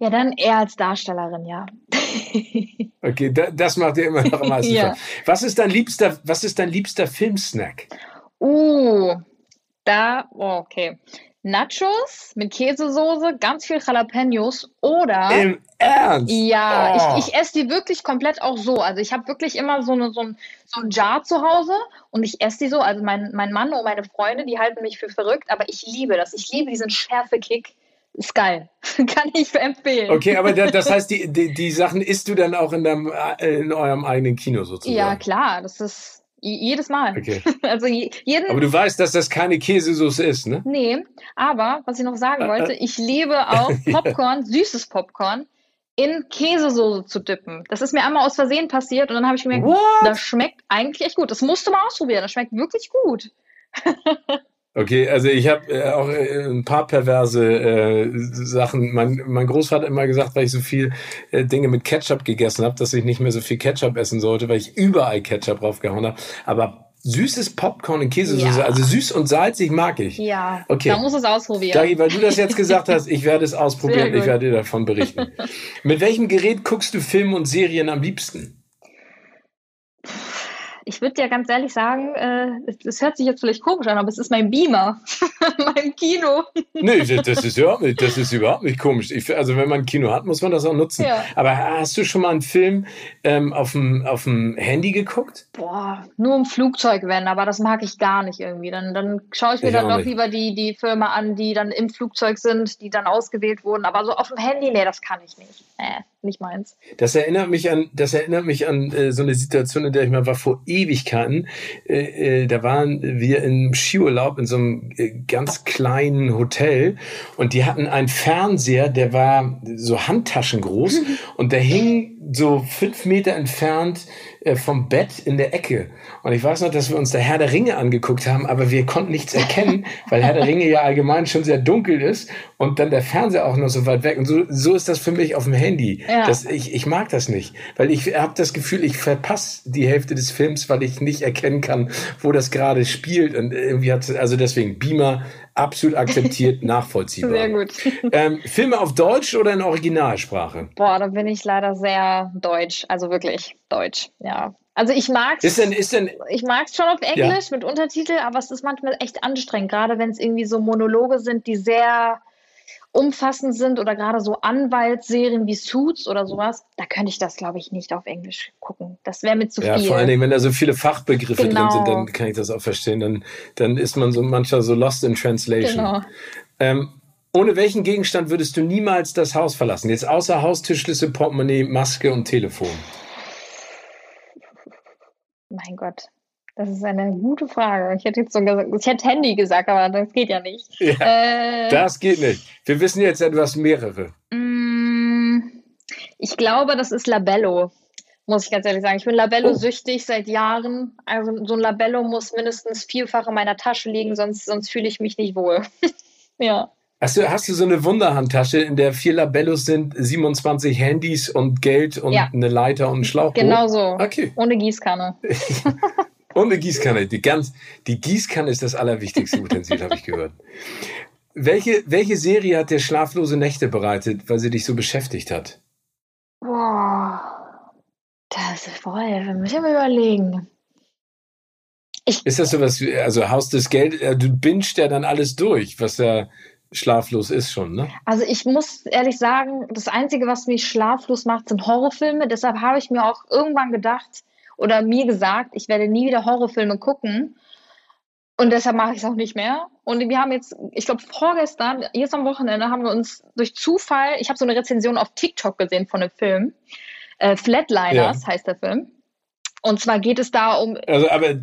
Ja, dann eher als Darstellerin, ja. okay, da, das macht dir immer noch am meisten ja. Was ist dein liebster, was ist dein liebster Filmsnack? Uh, Da, oh, okay. Nachos mit Käsesoße, ganz viel Jalapenos oder. Im Ernst? Ja, oh. ich, ich esse die wirklich komplett auch so. Also ich habe wirklich immer so, eine, so, ein, so ein Jar zu Hause und ich esse die so. Also mein, mein Mann und meine Freunde, die halten mich für verrückt, aber ich liebe das. Ich liebe diesen Schärfe-Kick. Ist geil. Kann ich empfehlen. Okay, aber das heißt, die, die, die Sachen isst du dann auch in, deinem, äh, in eurem eigenen Kino sozusagen? Ja, klar. Das ist jedes Mal. Okay. Also jeden, aber du weißt, dass das keine Käsesoße ist, ne? Nee, aber was ich noch sagen wollte, ich liebe auch Popcorn, ja. süßes Popcorn, in Käsesoße zu dippen. Das ist mir einmal aus Versehen passiert und dann habe ich gemerkt, What? das schmeckt eigentlich echt gut. Das musst du mal ausprobieren, das schmeckt wirklich gut. Okay, also ich habe äh, auch äh, ein paar perverse äh, Sachen. Mein, mein Großvater hat immer gesagt, weil ich so viel äh, Dinge mit Ketchup gegessen habe, dass ich nicht mehr so viel Ketchup essen sollte, weil ich überall Ketchup draufgehauen habe. Aber süßes Popcorn in Käsesoße, ja. also süß und salzig mag ich. Ja, okay. da muss es ausprobieren. Dagi, weil du das jetzt gesagt hast, ich werde es ausprobieren, ich werde dir davon berichten. mit welchem Gerät guckst du Filme und Serien am liebsten? Ich würde dir ganz ehrlich sagen, äh, das hört sich jetzt vielleicht komisch an, aber es ist mein Beamer, mein Kino. nee, das ist überhaupt nicht, das ist überhaupt nicht komisch. Ich, also wenn man ein Kino hat, muss man das auch nutzen. Ja. Aber hast du schon mal einen Film ähm, auf, dem, auf dem Handy geguckt? Boah, nur im Flugzeug, wenn, aber das mag ich gar nicht irgendwie. Dann, dann schaue ich mir ich dann doch nicht. lieber die, die Filme an, die dann im Flugzeug sind, die dann ausgewählt wurden. Aber so auf dem Handy, nee, das kann ich nicht. Äh, nicht meins. Das erinnert mich an, das erinnert mich an äh, so eine Situation, in der ich mal war vor Ewigkeiten. Äh, äh, da waren wir im Skiurlaub in so einem äh, ganz kleinen Hotel und die hatten einen Fernseher, der war so Handtaschen groß und der hing so fünf Meter entfernt äh, vom Bett in der Ecke. Und ich weiß noch, dass wir uns der Herr der Ringe angeguckt haben, aber wir konnten nichts erkennen, weil Herr der Ringe ja allgemein schon sehr dunkel ist und dann der Fernseher auch noch so weit weg. Und so, so ist das für mich auf dem Handy. Ja. Das, ich, ich mag das nicht, weil ich habe das Gefühl, ich verpasse die Hälfte des Films, weil ich nicht erkennen kann, wo das gerade spielt. Und irgendwie hat also deswegen Beamer absolut akzeptiert, nachvollziehbar. Sehr gut. Ähm, Filme auf Deutsch oder in Originalsprache? Boah, da bin ich leider sehr deutsch, also wirklich deutsch, ja. Also ich mag es. Ich mag es schon auf Englisch ja. mit Untertitel, aber es ist manchmal echt anstrengend, gerade wenn es irgendwie so Monologe sind, die sehr umfassend sind oder gerade so Anwaltsserien wie Suits oder sowas, da könnte ich das, glaube ich, nicht auf Englisch gucken. Das wäre mir zu ja, viel. Ja, vor allen Dingen, wenn da so viele Fachbegriffe genau. drin sind, dann kann ich das auch verstehen. Dann, dann ist man so manchmal so lost in translation. Genau. Ähm, ohne welchen Gegenstand würdest du niemals das Haus verlassen? Jetzt außer Haustischschlüssel, Portemonnaie, Maske und Telefon. Mein Gott. Das ist eine gute Frage. Ich hätte jetzt so gesagt, ich hätte Handy gesagt, aber das geht ja nicht. Ja, äh, das geht nicht. Wir wissen jetzt etwas mehrere. Mm, ich glaube, das ist Labello, muss ich ganz ehrlich sagen. Ich bin Labello-süchtig oh. seit Jahren. Also so ein Labello muss mindestens vierfach in meiner Tasche liegen, sonst, sonst fühle ich mich nicht wohl. ja. Hast du, hast du so eine Wunderhandtasche, in der vier Labellos sind, 27 Handys und Geld und ja. eine Leiter und ein Schlauchboot? Genau so. Okay. Ohne Gießkanne. Und eine Gießkanne. Die, ganz, die Gießkanne ist das allerwichtigste Utensil, habe ich gehört. Welche, welche Serie hat dir schlaflose Nächte bereitet, weil sie dich so beschäftigt hat? Boah, das ist voll. Wir müssen mal überlegen. Ich, ist das sowas, also Haus des Geld, äh, du bingst ja dann alles durch, was ja schlaflos ist schon, ne? Also ich muss ehrlich sagen, das Einzige, was mich schlaflos macht, sind Horrorfilme. Deshalb habe ich mir auch irgendwann gedacht, oder mir gesagt, ich werde nie wieder Horrorfilme gucken. Und deshalb mache ich es auch nicht mehr. Und wir haben jetzt, ich glaube, vorgestern, jetzt am Wochenende, haben wir uns durch Zufall, ich habe so eine Rezension auf TikTok gesehen von einem Film. Äh, Flatliners ja. heißt der Film. Und zwar geht es da um. Also, aber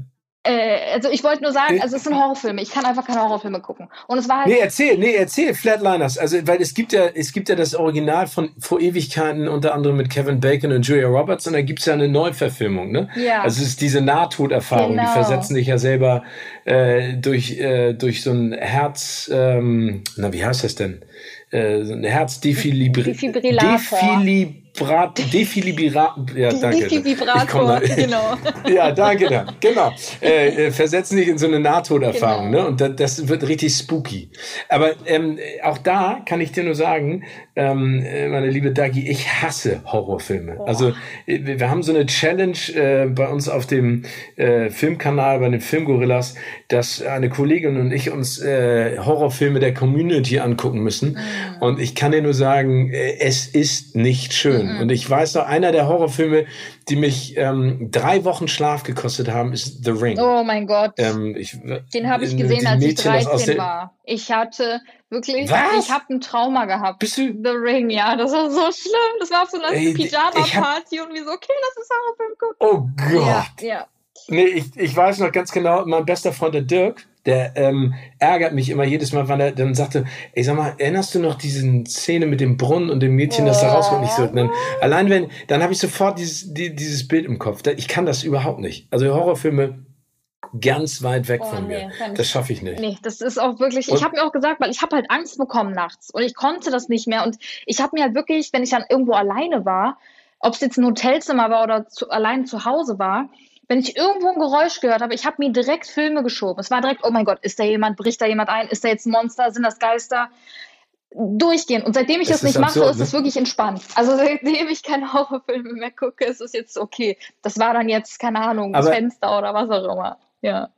äh, also ich wollte nur sagen, also es sind Horrorfilme. Ich kann einfach keine Horrorfilme gucken. Und es war halt Nee, erzähl, nee, erzähl Flatliners. Also weil es gibt ja, es gibt ja das Original von vor Ewigkeiten unter anderem mit Kevin Bacon und Julia Roberts und da gibt es ja eine Neuverfilmung, ne? Ja. Also es ist diese Nahtoderfahrung. Genau. Die versetzen dich ja selber äh, durch äh, durch so ein Herz, ähm, na wie heißt das denn? Äh, so ein Herzdefilibri Defibrillator. Defilib Defibrat, Defilibrat, ja, danke. Defibribrator, genau. Ja, danke, genau. Äh, äh, versetzen dich in so eine Nahtoderfahrung, genau. ne? Und das, das, wird richtig spooky. Aber ähm, auch da kann ich dir nur sagen, ähm, äh, meine liebe Dagi, ich hasse Horrorfilme. Boah. Also äh, wir haben so eine Challenge äh, bei uns auf dem äh, Filmkanal, bei den Filmgorillas, dass eine Kollegin und ich uns äh, Horrorfilme der Community angucken müssen. Mhm. Und ich kann dir nur sagen, es ist nicht schön. Mhm. Und ich weiß noch, einer der Horrorfilme, die mich ähm, drei Wochen Schlaf gekostet haben, ist The Ring. Oh mein Gott. Ähm, ich, Den habe ich gesehen, als ich 13 war. Ich hatte wirklich, Was? ich habe ein Trauma gehabt. Bist du? The Ring, ja, das war so schlimm. Das war auf so einer Pyjama-Party und wir so, okay, lass uns Horrorfilm gucken. Oh Gott. Ja, ja. Nee, ich, ich weiß noch ganz genau, mein bester Freund der Dirk, der ähm, ärgert mich immer jedes Mal, weil er dann sagte, ey, sag mal, erinnerst du noch diese Szene mit dem Brunnen und dem Mädchen, das da rauskommt? Nicht so. Dann, allein wenn, dann habe ich sofort dieses, die, dieses Bild im Kopf. Ich kann das überhaupt nicht. Also Horrorfilme ganz weit weg oh, von nee, mir. Das schaffe ich nicht. Nee, das ist auch wirklich, und ich habe mir auch gesagt, weil ich habe halt Angst bekommen nachts und ich konnte das nicht mehr und ich habe mir halt wirklich, wenn ich dann irgendwo alleine war, ob es jetzt ein Hotelzimmer war oder zu, allein zu Hause war, wenn ich irgendwo ein Geräusch gehört habe, ich habe mir direkt Filme geschoben. Es war direkt, oh mein Gott, ist da jemand, bricht da jemand ein, ist da jetzt ein Monster, sind das Geister? Durchgehen. Und seitdem ich das, das nicht absurd, mache, ist es ne? wirklich entspannt. Also seitdem ich keine Horrorfilme mehr gucke, ist es jetzt okay. Das war dann jetzt, keine Ahnung, das Fenster oder was auch immer. Ja.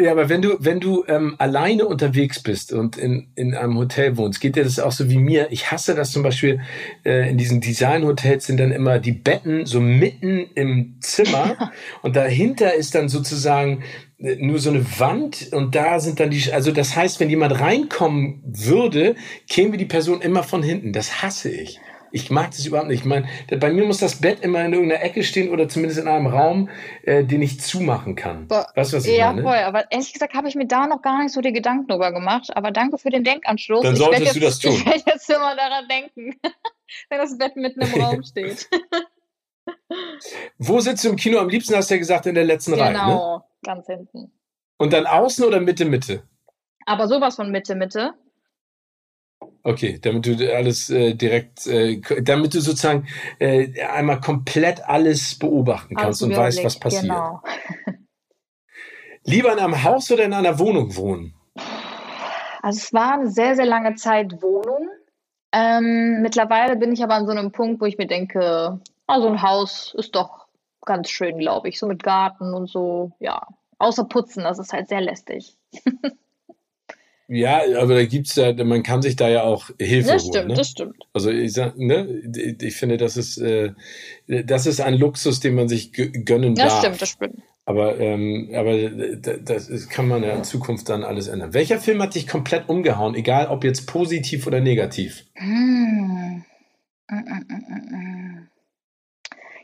Ja, aber wenn du, wenn du ähm, alleine unterwegs bist und in, in einem Hotel wohnst, geht dir das auch so wie mir. Ich hasse das zum Beispiel, äh, in diesen Designhotels sind dann immer die Betten so mitten im Zimmer und dahinter ist dann sozusagen äh, nur so eine Wand und da sind dann die, also das heißt, wenn jemand reinkommen würde, käme die Person immer von hinten. Das hasse ich. Ich mag das überhaupt nicht. Ich meine, bei mir muss das Bett immer in irgendeiner Ecke stehen oder zumindest in einem Raum, äh, den ich zumachen kann. Boah, weißt du, was ich ja, meine? Ja, voll. Aber ehrlich gesagt habe ich mir da noch gar nicht so die Gedanken drüber gemacht. Aber danke für den Denkanschluss. Dann solltest jetzt, du das tun. Ich werde jetzt immer daran denken, wenn das Bett mitten im Raum steht. Wo sitzt du im Kino am liebsten, hast du ja gesagt, in der letzten genau, Reihe. Genau, ne? ganz hinten. Und dann außen oder Mitte, Mitte? Aber sowas von Mitte, Mitte. Okay, damit du alles äh, direkt, äh, damit du sozusagen äh, einmal komplett alles beobachten kannst und weißt, was passiert. Genau. Lieber in einem Haus oder in einer Wohnung wohnen? Also es war eine sehr, sehr lange Zeit Wohnung. Ähm, mittlerweile bin ich aber an so einem Punkt, wo ich mir denke, also ein Haus ist doch ganz schön, glaube ich, so mit Garten und so, ja. Außer putzen, das ist halt sehr lästig. Ja, aber da gibt's ja, man kann sich da ja auch Hilfe das holen. Stimmt, ne? Das stimmt, Also ich sag, ne, ich finde, das ist, äh, das ist ein Luxus, den man sich gönnen das darf. Das stimmt, das stimmt. Aber, ähm, aber das kann man ja in Zukunft dann alles ändern. Welcher Film hat dich komplett umgehauen, egal ob jetzt positiv oder negativ? Hm.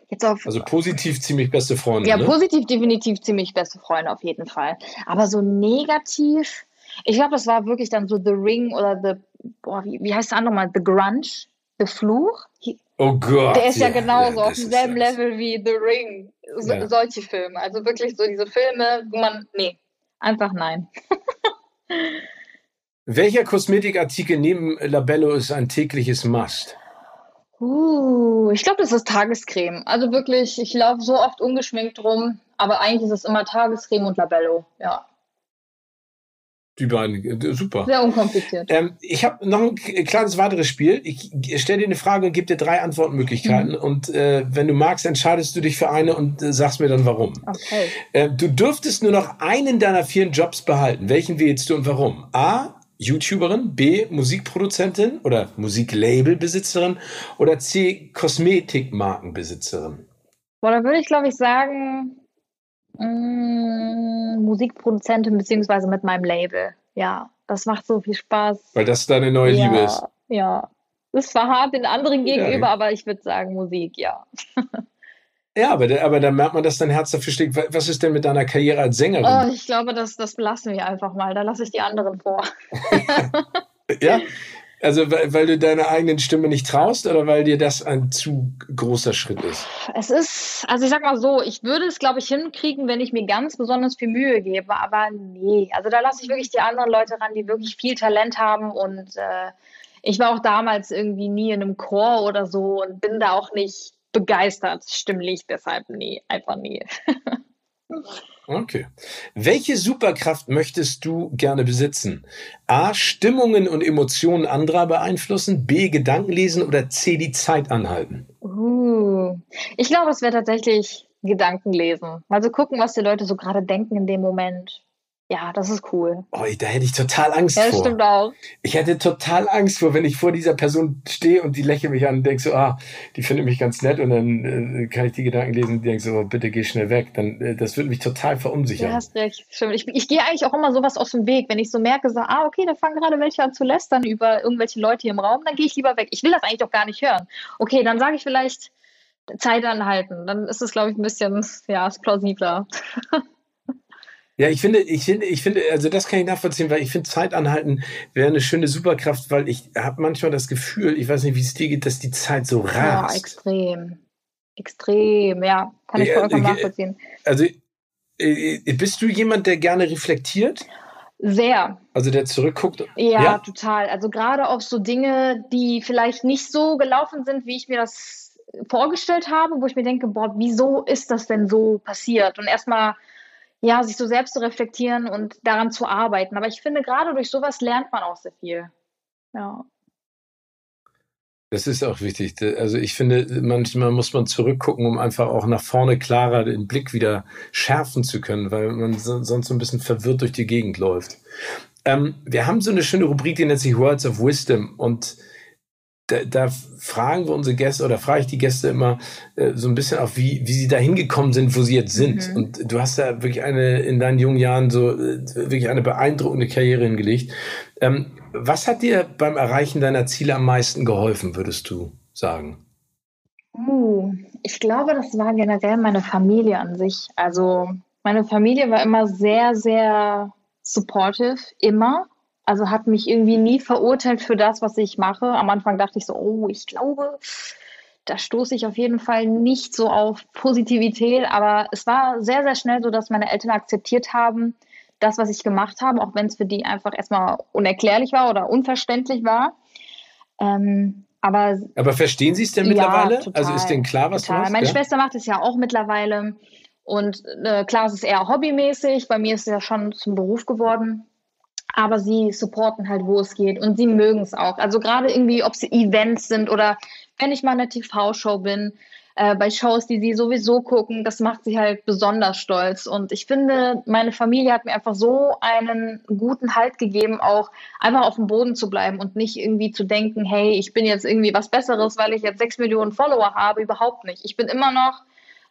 Jetzt auf, also positiv ziemlich beste Freunde. Ja, ne? positiv definitiv ziemlich beste Freunde auf jeden Fall. Aber so negativ ich glaube, das war wirklich dann so The Ring oder The, boah, wie, wie heißt der andere mal? The Grunge? The Fluch? Oh Gott. Der ist ja, ja genauso ja, auf demselben Level wie The Ring. So, ja. Solche Filme. Also wirklich so diese Filme, wo man, nee, einfach nein. Welcher Kosmetikartikel neben Labello ist ein tägliches Must? Uh, ich glaube, das ist Tagescreme. Also wirklich, ich laufe so oft ungeschminkt rum, aber eigentlich ist es immer Tagescreme und Labello, ja. Die beiden, äh, super. Sehr unkompliziert. Ähm, ich habe noch ein kleines weiteres Spiel. Ich stelle dir eine Frage und gebe dir drei Antwortmöglichkeiten. Mhm. Und äh, wenn du magst, entscheidest du dich für eine und äh, sagst mir dann warum. Okay. Äh, du dürftest nur noch einen deiner vier Jobs behalten. Welchen wählst du und warum? A. YouTuberin, B. Musikproduzentin oder Musiklabelbesitzerin oder C. Kosmetikmarkenbesitzerin? Boah, da würde ich, glaube ich, sagen, Mmh, Musikproduzentin beziehungsweise mit meinem Label. Ja, das macht so viel Spaß. Weil das deine neue ja, Liebe ist. Ja, das war hart den anderen gegenüber, ja. aber ich würde sagen Musik, ja. Ja, aber, aber da merkt man, dass dein Herz dafür schlägt. Was ist denn mit deiner Karriere als Sängerin? Oh, ich glaube, das, das belassen wir einfach mal. Da lasse ich die anderen vor. ja, also weil, weil du deiner eigenen Stimme nicht traust oder weil dir das ein zu großer Schritt ist? Es ist, also ich sag mal so, ich würde es, glaube ich, hinkriegen, wenn ich mir ganz besonders viel Mühe gebe, aber nee. Also da lasse ich wirklich die anderen Leute ran, die wirklich viel Talent haben und äh, ich war auch damals irgendwie nie in einem Chor oder so und bin da auch nicht begeistert, stimmlich, deshalb nie, einfach nie. Okay. Welche Superkraft möchtest du gerne besitzen? A. Stimmungen und Emotionen anderer beeinflussen, B. Gedanken lesen oder C. die Zeit anhalten? Uh, ich glaube, es wäre tatsächlich Gedanken lesen. Also gucken, was die Leute so gerade denken in dem Moment. Ja, das ist cool. Oh, da hätte ich total Angst ja, vor. stimmt auch. Ich hätte total Angst vor, wenn ich vor dieser Person stehe und die lächelt mich an und denke so, ah, die findet mich ganz nett und dann äh, kann ich die Gedanken lesen und denke so, oh, bitte geh schnell weg. Dann, äh, das würde mich total verunsichern. Du hast recht, stimmt. Ich, ich gehe eigentlich auch immer sowas aus dem Weg, wenn ich so merke, so, ah, okay, da fangen gerade welche an zu lästern über irgendwelche Leute hier im Raum, dann gehe ich lieber weg. Ich will das eigentlich auch gar nicht hören. Okay, dann sage ich vielleicht Zeit anhalten. Dann ist es, glaube ich, ein bisschen, ja, ist plausibler. Ja, ich finde, ich finde, ich finde, also das kann ich nachvollziehen, weil ich finde, Zeit anhalten wäre eine schöne Superkraft, weil ich habe manchmal das Gefühl, ich weiß nicht, wie es dir geht, dass die Zeit so rast. Ja, extrem. Extrem, ja. Kann ich vollkommen ja, nachvollziehen. Also, äh, äh, bist du jemand, der gerne reflektiert? Sehr. Also der zurückguckt? Ja, ja? total. Also gerade auf so Dinge, die vielleicht nicht so gelaufen sind, wie ich mir das vorgestellt habe, wo ich mir denke, boah, wieso ist das denn so passiert? Und erstmal ja, sich so selbst zu reflektieren und daran zu arbeiten. Aber ich finde, gerade durch sowas lernt man auch sehr viel. Ja. Das ist auch wichtig. Also ich finde, manchmal muss man zurückgucken, um einfach auch nach vorne klarer den Blick wieder schärfen zu können, weil man sonst so ein bisschen verwirrt durch die Gegend läuft. Ähm, wir haben so eine schöne Rubrik, die nennt sich Words of Wisdom und da, da fragen wir unsere Gäste oder frage ich die Gäste immer äh, so ein bisschen auf, wie, wie sie da hingekommen sind, wo sie jetzt sind. Mhm. Und du hast da wirklich eine in deinen jungen Jahren so äh, wirklich eine beeindruckende Karriere hingelegt. Ähm, was hat dir beim Erreichen deiner Ziele am meisten geholfen, würdest du sagen? Uh, ich glaube, das war generell meine Familie an sich. Also meine Familie war immer sehr, sehr supportive, immer also hat mich irgendwie nie verurteilt für das, was ich mache. Am Anfang dachte ich so, oh, ich glaube, da stoße ich auf jeden Fall nicht so auf Positivität. Aber es war sehr, sehr schnell so, dass meine Eltern akzeptiert haben, das, was ich gemacht habe, auch wenn es für die einfach erstmal unerklärlich war oder unverständlich war. Ähm, aber, aber verstehen Sie es denn mittlerweile? Ja, total, also ist denn klar, was total. du machst? Meine ja? Schwester macht es ja auch mittlerweile. Und äh, klar, es ist eher hobbymäßig. Bei mir ist es ja schon zum Beruf geworden aber sie supporten halt, wo es geht und sie mögen es auch. Also gerade irgendwie, ob sie Events sind oder wenn ich mal in der TV-Show bin, äh, bei Shows, die sie sowieso gucken, das macht sie halt besonders stolz. Und ich finde, meine Familie hat mir einfach so einen guten Halt gegeben, auch einfach auf dem Boden zu bleiben und nicht irgendwie zu denken, hey, ich bin jetzt irgendwie was Besseres, weil ich jetzt sechs Millionen Follower habe. Überhaupt nicht. Ich bin immer noch,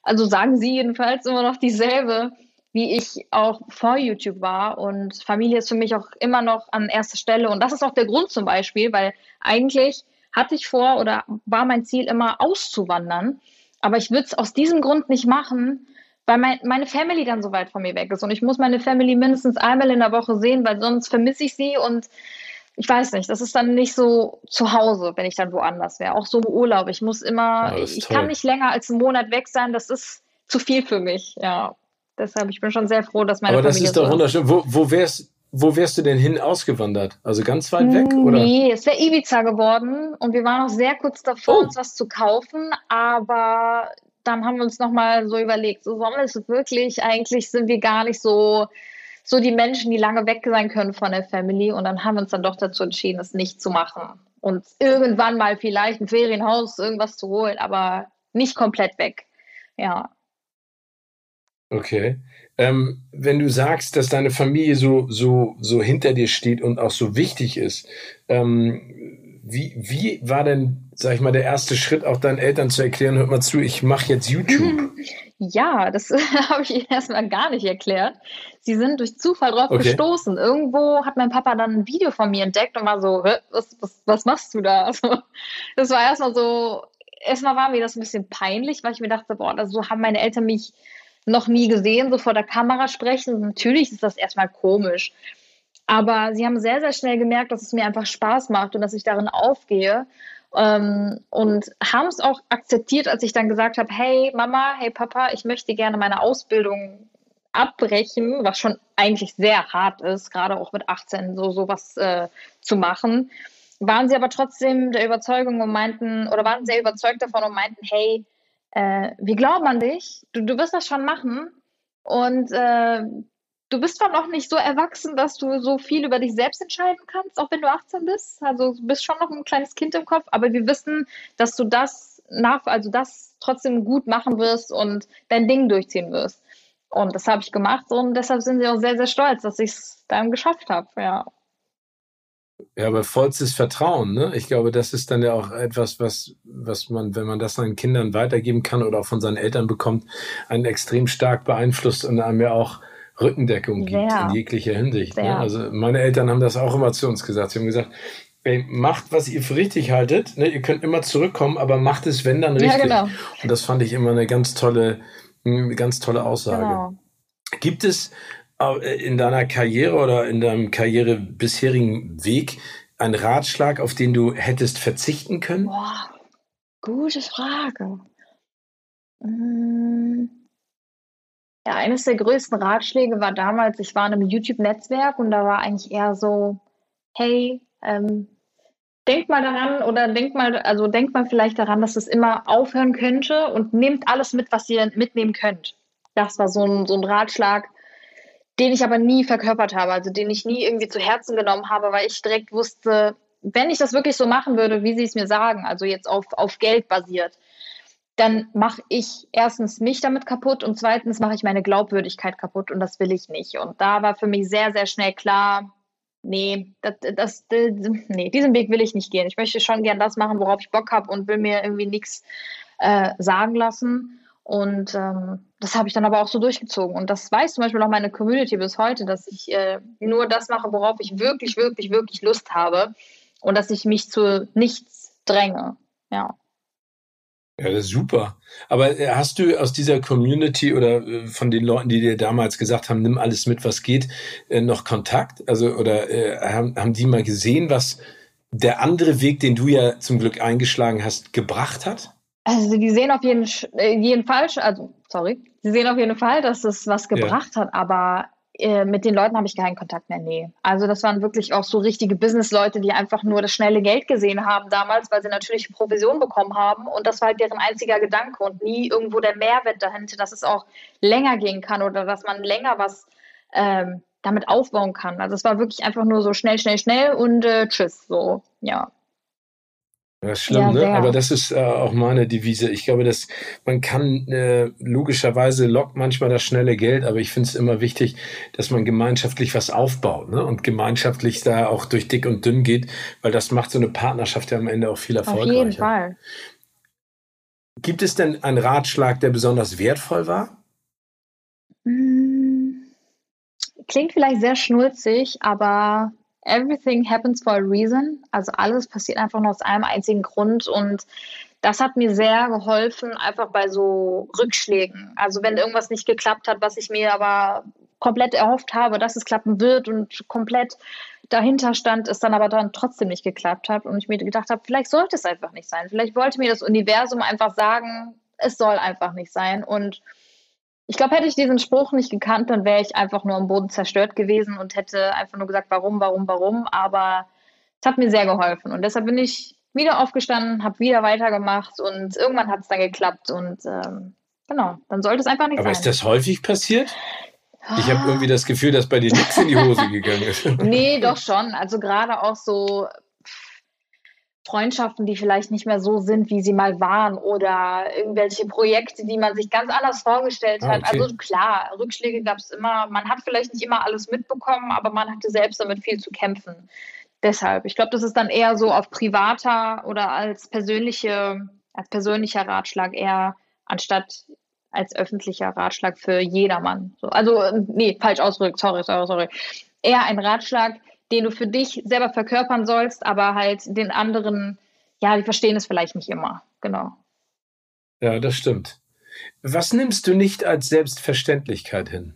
also sagen sie jedenfalls immer noch dieselbe wie ich auch vor YouTube war. Und Familie ist für mich auch immer noch an erster Stelle. Und das ist auch der Grund zum Beispiel, weil eigentlich hatte ich vor oder war mein Ziel immer auszuwandern. Aber ich würde es aus diesem Grund nicht machen, weil mein, meine Family dann so weit von mir weg ist. Und ich muss meine Family mindestens einmal in der Woche sehen, weil sonst vermisse ich sie und ich weiß nicht, das ist dann nicht so zu Hause, wenn ich dann woanders wäre. Auch so im Urlaub. Ich muss immer, ja, ich toll. kann nicht länger als einen Monat weg sein. Das ist zu viel für mich, ja. Deshalb, ich bin schon sehr froh, dass meine Aber Familie das ist doch so wunderschön. Wo, wo, wärst, wo wärst du denn hin ausgewandert? Also ganz weit weg? Oder? Nee, es wäre Ibiza geworden und wir waren auch sehr kurz davor, oh. uns was zu kaufen, aber dann haben wir uns nochmal so überlegt, so sollen wir es wirklich, eigentlich sind wir gar nicht so, so die Menschen, die lange weg sein können von der Family und dann haben wir uns dann doch dazu entschieden, es nicht zu machen und irgendwann mal vielleicht ein Ferienhaus, irgendwas zu holen, aber nicht komplett weg. Ja. Okay. Ähm, wenn du sagst, dass deine Familie so, so, so hinter dir steht und auch so wichtig ist, ähm, wie, wie war denn, sag ich mal, der erste Schritt, auch deinen Eltern zu erklären, hört mal zu, ich mache jetzt YouTube? Ja, das habe ich ihnen erstmal gar nicht erklärt. Sie sind durch Zufall drauf okay. gestoßen. Irgendwo hat mein Papa dann ein Video von mir entdeckt und war so, was, was, was machst du da? Also, das war erstmal so, erstmal war mir das ein bisschen peinlich, weil ich mir dachte, boah, so haben meine Eltern mich noch nie gesehen, so vor der Kamera sprechen. Natürlich ist das erstmal komisch. Aber sie haben sehr, sehr schnell gemerkt, dass es mir einfach Spaß macht und dass ich darin aufgehe. Ähm, und haben es auch akzeptiert, als ich dann gesagt habe, hey Mama, hey Papa, ich möchte gerne meine Ausbildung abbrechen, was schon eigentlich sehr hart ist, gerade auch mit 18 so sowas äh, zu machen. waren sie aber trotzdem der Überzeugung und meinten, oder waren sehr überzeugt davon und meinten, hey, äh, wir glauben an dich, du, du wirst das schon machen. Und äh, du bist zwar noch nicht so erwachsen, dass du so viel über dich selbst entscheiden kannst, auch wenn du 18 bist. Also du bist schon noch ein kleines Kind im Kopf, aber wir wissen, dass du das nach, also das trotzdem gut machen wirst und dein Ding durchziehen wirst. Und das habe ich gemacht und deshalb sind sie auch sehr, sehr stolz, dass ich es dann geschafft habe, ja. Ja, aber vollstes Vertrauen, ne? Ich glaube, das ist dann ja auch etwas, was, was man, wenn man das seinen Kindern weitergeben kann oder auch von seinen Eltern bekommt, einen extrem stark beeinflusst und einem ja auch Rückendeckung gibt Sehr. in jeglicher Hinsicht. Ne? Also meine Eltern haben das auch immer zu uns gesagt. Sie haben gesagt, ey, macht, was ihr für richtig haltet. Ne? Ihr könnt immer zurückkommen, aber macht es, wenn dann richtig. Ja, genau. Und das fand ich immer eine ganz tolle, eine ganz tolle Aussage. Genau. Gibt es in deiner Karriere oder in deinem Karriere bisherigen Weg einen Ratschlag, auf den du hättest verzichten können? Boah, gute Frage. Hm. Ja, eines der größten Ratschläge war damals, ich war in einem YouTube-Netzwerk und da war eigentlich eher so, hey, ähm, denkt mal daran oder denkt mal, also denkt mal vielleicht daran, dass es immer aufhören könnte und nehmt alles mit, was ihr mitnehmen könnt. Das war so ein, so ein Ratschlag, den ich aber nie verkörpert habe, also den ich nie irgendwie zu Herzen genommen habe, weil ich direkt wusste, wenn ich das wirklich so machen würde, wie sie es mir sagen, also jetzt auf, auf Geld basiert, dann mache ich erstens mich damit kaputt und zweitens mache ich meine Glaubwürdigkeit kaputt und das will ich nicht. Und da war für mich sehr, sehr schnell klar, nee, das, das, nee, diesen Weg will ich nicht gehen. Ich möchte schon gern das machen, worauf ich Bock habe und will mir irgendwie nichts äh, sagen lassen. Und ähm, das habe ich dann aber auch so durchgezogen. Und das weiß zum Beispiel auch meine Community bis heute, dass ich äh, nur das mache, worauf ich wirklich, wirklich, wirklich Lust habe und dass ich mich zu nichts dränge. Ja. Ja, das ist super. Aber äh, hast du aus dieser Community oder äh, von den Leuten, die dir damals gesagt haben, nimm alles mit, was geht, äh, noch Kontakt? Also, oder äh, haben, haben die mal gesehen, was der andere Weg, den du ja zum Glück eingeschlagen hast, gebracht hat? Also, die sehen auf jeden, jeden Fall, also, sorry, sie sehen auf jeden Fall, dass es was gebracht ja. hat, aber äh, mit den Leuten habe ich keinen Kontakt mehr. Nee. Also das waren wirklich auch so richtige Business-Leute, die einfach nur das schnelle Geld gesehen haben damals, weil sie natürlich Provision bekommen haben. Und das war halt deren einziger Gedanke und nie irgendwo der Mehrwert dahinter, dass es auch länger gehen kann oder dass man länger was ähm, damit aufbauen kann. Also es war wirklich einfach nur so schnell, schnell, schnell und äh, tschüss. So, ja. Das ist schlimm, ja, ne? Aber das ist äh, auch meine Devise. Ich glaube, dass man kann äh, logischerweise lockt manchmal das schnelle Geld, aber ich finde es immer wichtig, dass man gemeinschaftlich was aufbaut, ne? Und gemeinschaftlich da auch durch dick und dünn geht, weil das macht so eine Partnerschaft ja am Ende auch viel erfolgreicher. Auf jeden Fall. Gibt es denn einen Ratschlag, der besonders wertvoll war? Hm, klingt vielleicht sehr schnulzig, aber everything happens for a reason. Also alles passiert einfach nur aus einem einzigen Grund und das hat mir sehr geholfen, einfach bei so Rückschlägen. Also wenn irgendwas nicht geklappt hat, was ich mir aber komplett erhofft habe, dass es klappen wird und komplett dahinter stand, es dann aber dann trotzdem nicht geklappt hat und ich mir gedacht habe, vielleicht sollte es einfach nicht sein. Vielleicht wollte mir das Universum einfach sagen, es soll einfach nicht sein und ich glaube, hätte ich diesen Spruch nicht gekannt, dann wäre ich einfach nur am Boden zerstört gewesen und hätte einfach nur gesagt, warum, warum, warum. Aber es hat mir sehr geholfen. Und deshalb bin ich wieder aufgestanden, habe wieder weitergemacht und irgendwann hat es dann geklappt. Und ähm, genau, dann sollte es einfach nicht Aber sein. Aber ist das häufig passiert? Ich habe irgendwie das Gefühl, dass bei dir nichts in die Hose gegangen ist. nee, doch schon. Also gerade auch so Freundschaften, die vielleicht nicht mehr so sind, wie sie mal waren oder irgendwelche Projekte, die man sich ganz anders vorgestellt ah, hat. Okay. Also klar, Rückschläge gab es immer. Man hat vielleicht nicht immer alles mitbekommen, aber man hatte selbst damit viel zu kämpfen. Deshalb, ich glaube, das ist dann eher so auf privater oder als persönliche, als persönlicher Ratschlag eher anstatt als öffentlicher Ratschlag für jedermann. So, also, nee, falsch ausgedrückt, sorry, sorry, sorry. Eher ein Ratschlag, den du für dich selber verkörpern sollst, aber halt den anderen, ja, die verstehen es vielleicht nicht immer. Genau. Ja, das stimmt. Was nimmst du nicht als Selbstverständlichkeit hin?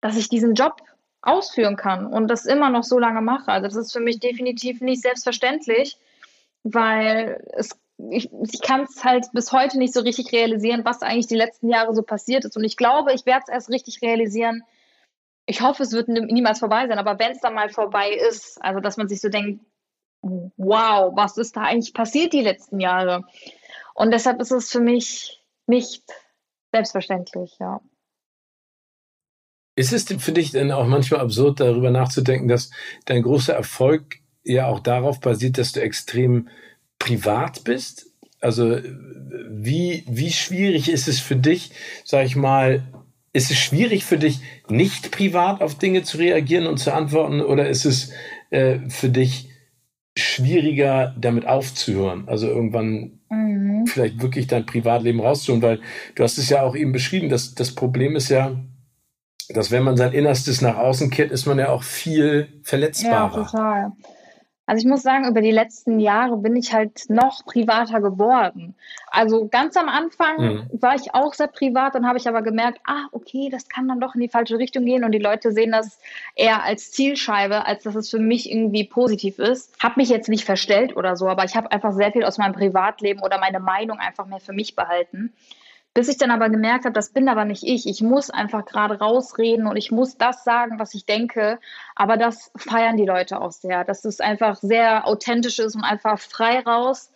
Dass ich diesen Job ausführen kann und das immer noch so lange mache. Also das ist für mich definitiv nicht selbstverständlich, weil es, ich, ich kann es halt bis heute nicht so richtig realisieren, was eigentlich die letzten Jahre so passiert ist. Und ich glaube, ich werde es erst richtig realisieren, ich hoffe, es wird niemals vorbei sein, aber wenn es dann mal vorbei ist, also dass man sich so denkt, wow, was ist da eigentlich passiert die letzten Jahre? Und deshalb ist es für mich nicht selbstverständlich, ja. Ist es für dich denn auch manchmal absurd, darüber nachzudenken, dass dein großer Erfolg ja auch darauf basiert, dass du extrem privat bist? Also wie, wie schwierig ist es für dich, sag ich mal, ist es schwierig für dich, nicht privat auf Dinge zu reagieren und zu antworten oder ist es äh, für dich schwieriger, damit aufzuhören? Also irgendwann mhm. vielleicht wirklich dein Privatleben rauszuholen, weil du hast es ja auch eben beschrieben, dass das Problem ist ja, dass wenn man sein Innerstes nach außen kehrt, ist man ja auch viel verletzbarer. Ja, total. Also ich muss sagen, über die letzten Jahre bin ich halt noch privater geworden. Also ganz am Anfang mhm. war ich auch sehr privat, dann habe ich aber gemerkt, ah, okay, das kann dann doch in die falsche Richtung gehen und die Leute sehen das eher als Zielscheibe, als dass es für mich irgendwie positiv ist. Habe mich jetzt nicht verstellt oder so, aber ich habe einfach sehr viel aus meinem Privatleben oder meine Meinung einfach mehr für mich behalten. Bis ich dann aber gemerkt habe, das bin aber nicht ich. Ich muss einfach gerade rausreden und ich muss das sagen, was ich denke. Aber das feiern die Leute auch sehr, dass es einfach sehr authentisch ist und einfach frei raus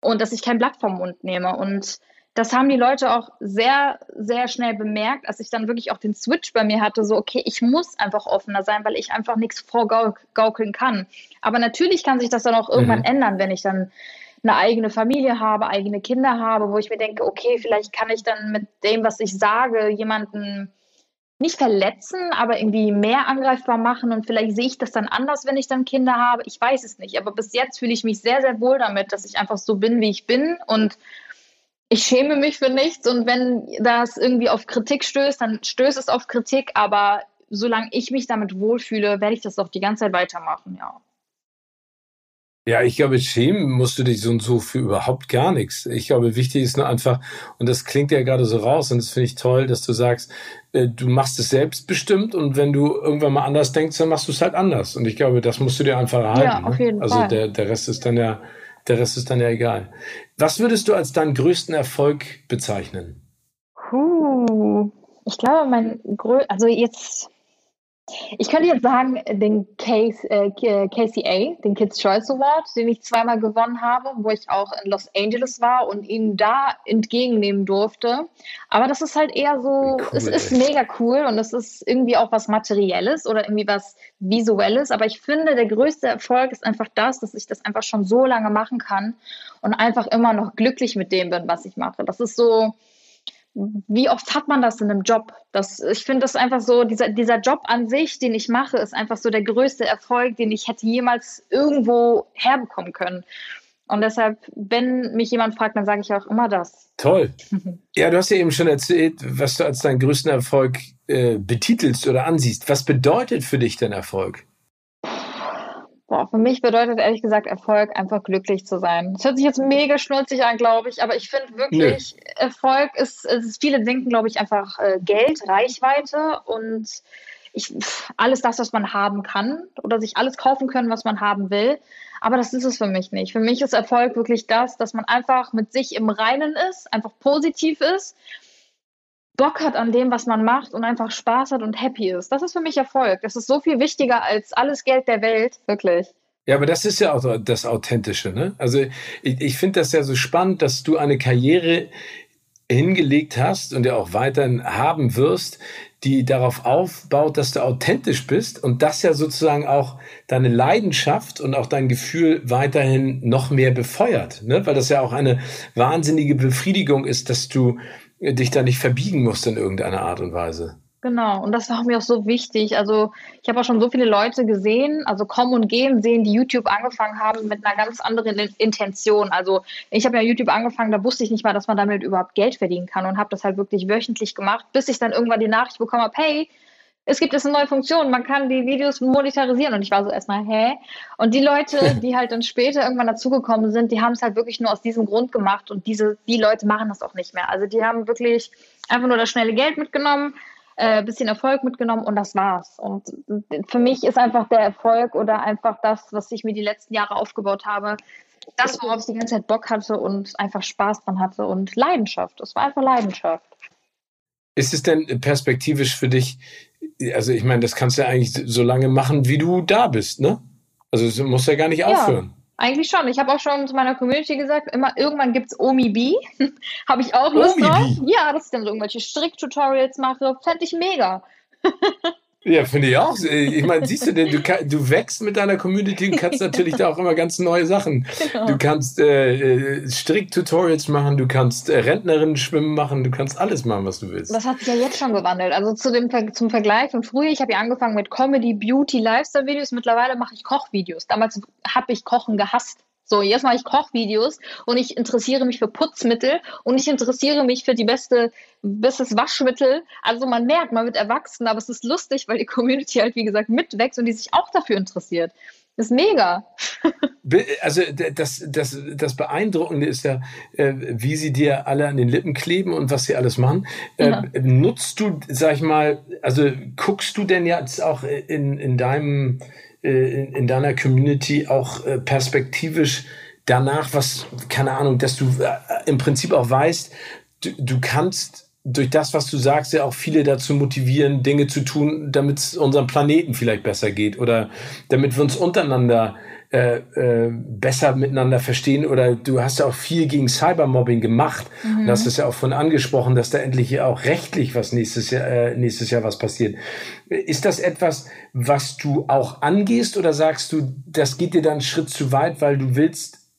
und dass ich kein Blatt vom Mund nehme. Und das haben die Leute auch sehr, sehr schnell bemerkt, als ich dann wirklich auch den Switch bei mir hatte, so, okay, ich muss einfach offener sein, weil ich einfach nichts vorgaukeln kann. Aber natürlich kann sich das dann auch irgendwann mhm. ändern, wenn ich dann eine eigene Familie habe, eigene Kinder habe, wo ich mir denke, okay, vielleicht kann ich dann mit dem, was ich sage, jemanden nicht verletzen, aber irgendwie mehr angreifbar machen. Und vielleicht sehe ich das dann anders, wenn ich dann Kinder habe. Ich weiß es nicht, aber bis jetzt fühle ich mich sehr, sehr wohl damit, dass ich einfach so bin, wie ich bin. Und ich schäme mich für nichts. Und wenn das irgendwie auf Kritik stößt, dann stößt es auf Kritik, aber solange ich mich damit wohlfühle, werde ich das doch die ganze Zeit weitermachen, ja. Ja, ich glaube, schämen musst du dich so und so für überhaupt gar nichts. Ich glaube, wichtig ist nur einfach, und das klingt ja gerade so raus, und das finde ich toll, dass du sagst, äh, du machst es selbstbestimmt und wenn du irgendwann mal anders denkst, dann machst du es halt anders. Und ich glaube, das musst du dir einfach erhalten. Ja, auf ne? jeden ne? Also Fall. der, der Rest ist dann ja, der Rest ist dann ja egal. Was würdest du als deinen größten Erfolg bezeichnen? Puh, ich glaube, mein grö also jetzt ich könnte jetzt sagen, den Case, äh, KCA, den Kids Choice Award, den ich zweimal gewonnen habe, wo ich auch in Los Angeles war und ihn da entgegennehmen durfte. Aber das ist halt eher so, cool, es ist mega cool und es ist irgendwie auch was Materielles oder irgendwie was Visuelles. Aber ich finde, der größte Erfolg ist einfach das, dass ich das einfach schon so lange machen kann und einfach immer noch glücklich mit dem bin, was ich mache. Das ist so, wie oft hat man das in einem Job? Das, ich finde das einfach so, dieser, dieser Job an sich, den ich mache, ist einfach so der größte Erfolg, den ich hätte jemals irgendwo herbekommen können. Und deshalb, wenn mich jemand fragt, dann sage ich auch immer das. Toll. Ja, du hast ja eben schon erzählt, was du als deinen größten Erfolg äh, betitelst oder ansiehst. Was bedeutet für dich denn Erfolg? Boah, für mich bedeutet ehrlich gesagt Erfolg einfach glücklich zu sein. Das hört sich jetzt mega schnulzig an, glaube ich, aber ich finde wirklich, nee. Erfolg ist, ist, viele denken, glaube ich, einfach äh, Geld, Reichweite und ich, alles das, was man haben kann oder sich alles kaufen können, was man haben will. Aber das ist es für mich nicht. Für mich ist Erfolg wirklich das, dass man einfach mit sich im Reinen ist, einfach positiv ist Bock hat an dem, was man macht und einfach Spaß hat und happy ist. Das ist für mich Erfolg. Das ist so viel wichtiger als alles Geld der Welt, wirklich. Ja, aber das ist ja auch das Authentische, ne? Also ich, ich finde das ja so spannend, dass du eine Karriere hingelegt hast und ja auch weiterhin haben wirst, die darauf aufbaut, dass du authentisch bist und das ja sozusagen auch deine Leidenschaft und auch dein Gefühl weiterhin noch mehr befeuert, ne? weil das ja auch eine wahnsinnige Befriedigung ist, dass du dich da nicht verbiegen musst in irgendeiner Art und Weise. Genau, und das war mir auch so wichtig. Also ich habe auch schon so viele Leute gesehen, also kommen und gehen sehen, die YouTube angefangen haben mit einer ganz anderen Intention. Also ich habe ja YouTube angefangen, da wusste ich nicht mal, dass man damit überhaupt Geld verdienen kann und habe das halt wirklich wöchentlich gemacht, bis ich dann irgendwann die Nachricht bekommen habe, hey, es gibt jetzt eine neue Funktion, man kann die Videos monetarisieren. Und ich war so erstmal, hä? Und die Leute, die halt dann später irgendwann dazugekommen sind, die haben es halt wirklich nur aus diesem Grund gemacht. Und diese, die Leute machen das auch nicht mehr. Also die haben wirklich einfach nur das schnelle Geld mitgenommen, äh, bisschen Erfolg mitgenommen und das war's. Und für mich ist einfach der Erfolg oder einfach das, was ich mir die letzten Jahre aufgebaut habe, das, worauf ich die ganze Zeit Bock hatte und einfach Spaß dran hatte und Leidenschaft. Das war einfach Leidenschaft. Ist es denn perspektivisch für dich also ich meine, das kannst du ja eigentlich so lange machen, wie du da bist, ne? Also es muss ja gar nicht aufhören. Eigentlich schon. Ich habe auch schon zu meiner Community gesagt, immer irgendwann gibt es Omi B. habe ich auch Lust Omi drauf. B. Ja, dass ich dann so irgendwelche Stricktutorials mache. Fände ich mega. Ja, finde ich auch. Ich meine, siehst du denn, du, du wächst mit deiner Community und kannst natürlich da auch immer ganz neue Sachen. Genau. Du kannst äh, äh, Strick-Tutorials machen, du kannst äh, Rentnerinnen schwimmen machen, du kannst alles machen, was du willst. Das hat sich ja jetzt schon gewandelt. Also zu dem, zum Vergleich von früher, ich habe ja angefangen mit Comedy, Beauty, Lifestyle-Videos. Mittlerweile mache ich Kochvideos. Damals habe ich Kochen gehasst. So, jetzt mache ich Kochvideos und ich interessiere mich für Putzmittel und ich interessiere mich für die beste, bestes Waschmittel. Also man merkt, man wird erwachsen, aber es ist lustig, weil die Community halt, wie gesagt, mitwächst und die sich auch dafür interessiert. Das ist mega. Also das, das, das Beeindruckende ist ja, äh, wie sie dir alle an den Lippen kleben und was sie alles machen. Äh, ja. Nutzt du, sag ich mal, also guckst du denn jetzt auch in, in deinem in, in deiner Community auch äh, perspektivisch danach, was, keine Ahnung, dass du äh, im Prinzip auch weißt, du, du kannst durch das, was du sagst, ja auch viele dazu motivieren, Dinge zu tun, damit es unserem Planeten vielleicht besser geht oder damit wir uns untereinander äh, äh, besser miteinander verstehen oder du hast ja auch viel gegen Cybermobbing gemacht mhm. und hast es ja auch von angesprochen, dass da endlich auch rechtlich was nächstes Jahr, äh, nächstes Jahr was passiert. Ist das etwas, was du auch angehst oder sagst du, das geht dir dann einen Schritt zu weit, weil du willst,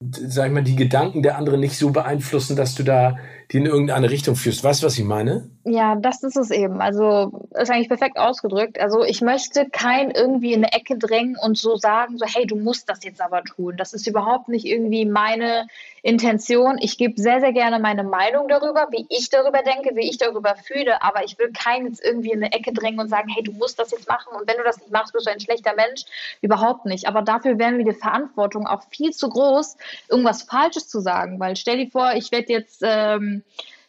sag ich mal, die Gedanken der anderen nicht so beeinflussen, dass du da die in irgendeine Richtung führst. Weißt du, was ich meine? Ja, das ist es eben. Also ist eigentlich perfekt ausgedrückt. Also ich möchte kein irgendwie in eine Ecke drängen und so sagen, so hey, du musst das jetzt aber tun. Das ist überhaupt nicht irgendwie meine Intention. Ich gebe sehr, sehr gerne meine Meinung darüber, wie ich darüber denke, wie ich darüber fühle. Aber ich will keinen jetzt irgendwie in eine Ecke drängen und sagen, hey, du musst das jetzt machen und wenn du das nicht machst, bist du ein schlechter Mensch. Überhaupt nicht. Aber dafür wären wir die Verantwortung auch viel zu groß, irgendwas Falsches zu sagen. Weil stell dir vor, ich werde jetzt ähm,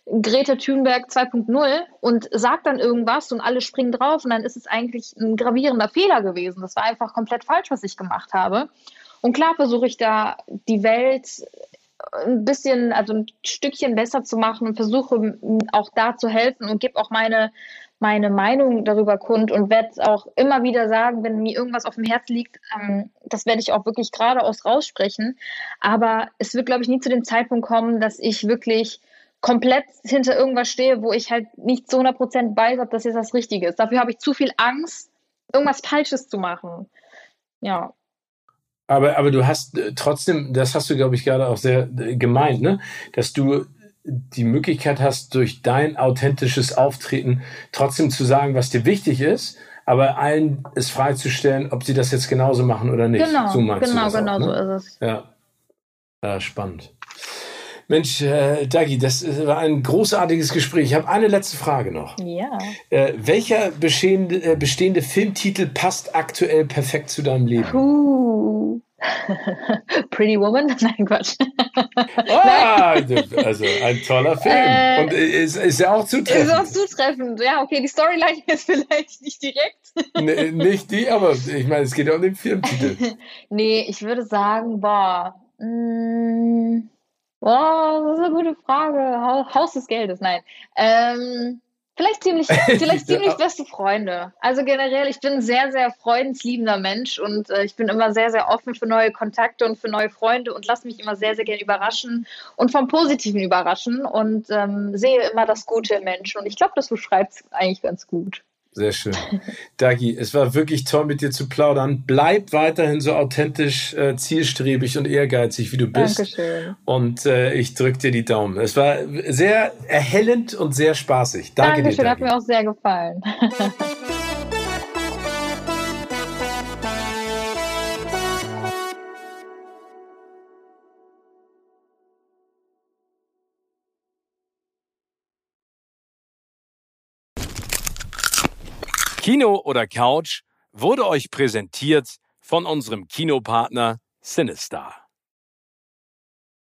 Greta Thunberg 2.0 und sagt dann irgendwas und alle springen drauf und dann ist es eigentlich ein gravierender Fehler gewesen. Das war einfach komplett falsch, was ich gemacht habe. Und klar versuche ich da die Welt ein bisschen, also ein Stückchen besser zu machen und versuche auch da zu helfen und gebe auch meine, meine Meinung darüber kund und werde auch immer wieder sagen, wenn mir irgendwas auf dem Herz liegt, ähm, das werde ich auch wirklich geradeaus raussprechen. Aber es wird, glaube ich, nie zu dem Zeitpunkt kommen, dass ich wirklich komplett hinter irgendwas stehe, wo ich halt nicht zu 100% weiß, ob das jetzt das Richtige ist. Dafür habe ich zu viel Angst, irgendwas Falsches zu machen. Ja. Aber, aber du hast äh, trotzdem, das hast du, glaube ich, gerade auch sehr äh, gemeint, ne? dass du die Möglichkeit hast, durch dein authentisches Auftreten trotzdem zu sagen, was dir wichtig ist, aber allen es freizustellen, ob sie das jetzt genauso machen oder nicht. Genau, so genau, genau auch, ne? so ist es. Ja. ja, spannend. Mensch, äh, Dagi, das war ein großartiges Gespräch. Ich habe eine letzte Frage noch. Ja. Äh, welcher bestehende, äh, bestehende Filmtitel passt aktuell perfekt zu deinem Leben? Puh. Pretty Woman? Nein, Quatsch. ah, also ein toller Film. Äh, Und ist, ist ja auch zutreffend. Ist auch zutreffend. Ja, okay, die Storyline ist vielleicht nicht direkt. nee, nicht die, aber ich meine, es geht ja um den Filmtitel. nee, ich würde sagen, boah. Mh, Boah, das ist eine gute Frage. Haus des Geldes, nein. Ähm, vielleicht ziemlich, vielleicht ziemlich beste Freunde. Also generell, ich bin ein sehr, sehr freundensliebender Mensch und äh, ich bin immer sehr, sehr offen für neue Kontakte und für neue Freunde und lasse mich immer sehr, sehr gerne überraschen und vom Positiven überraschen und ähm, sehe immer das Gute im Menschen. Und ich glaube, das beschreibt es eigentlich ganz gut. Sehr schön. Dagi, es war wirklich toll, mit dir zu plaudern. Bleib weiterhin so authentisch, äh, zielstrebig und ehrgeizig, wie du bist. Dankeschön. Und äh, ich drücke dir die Daumen. Es war sehr erhellend und sehr spaßig. Danke Dankeschön, dir. Dankeschön, hat mir auch sehr gefallen. Kino oder Couch wurde euch präsentiert von unserem Kinopartner Sinistar.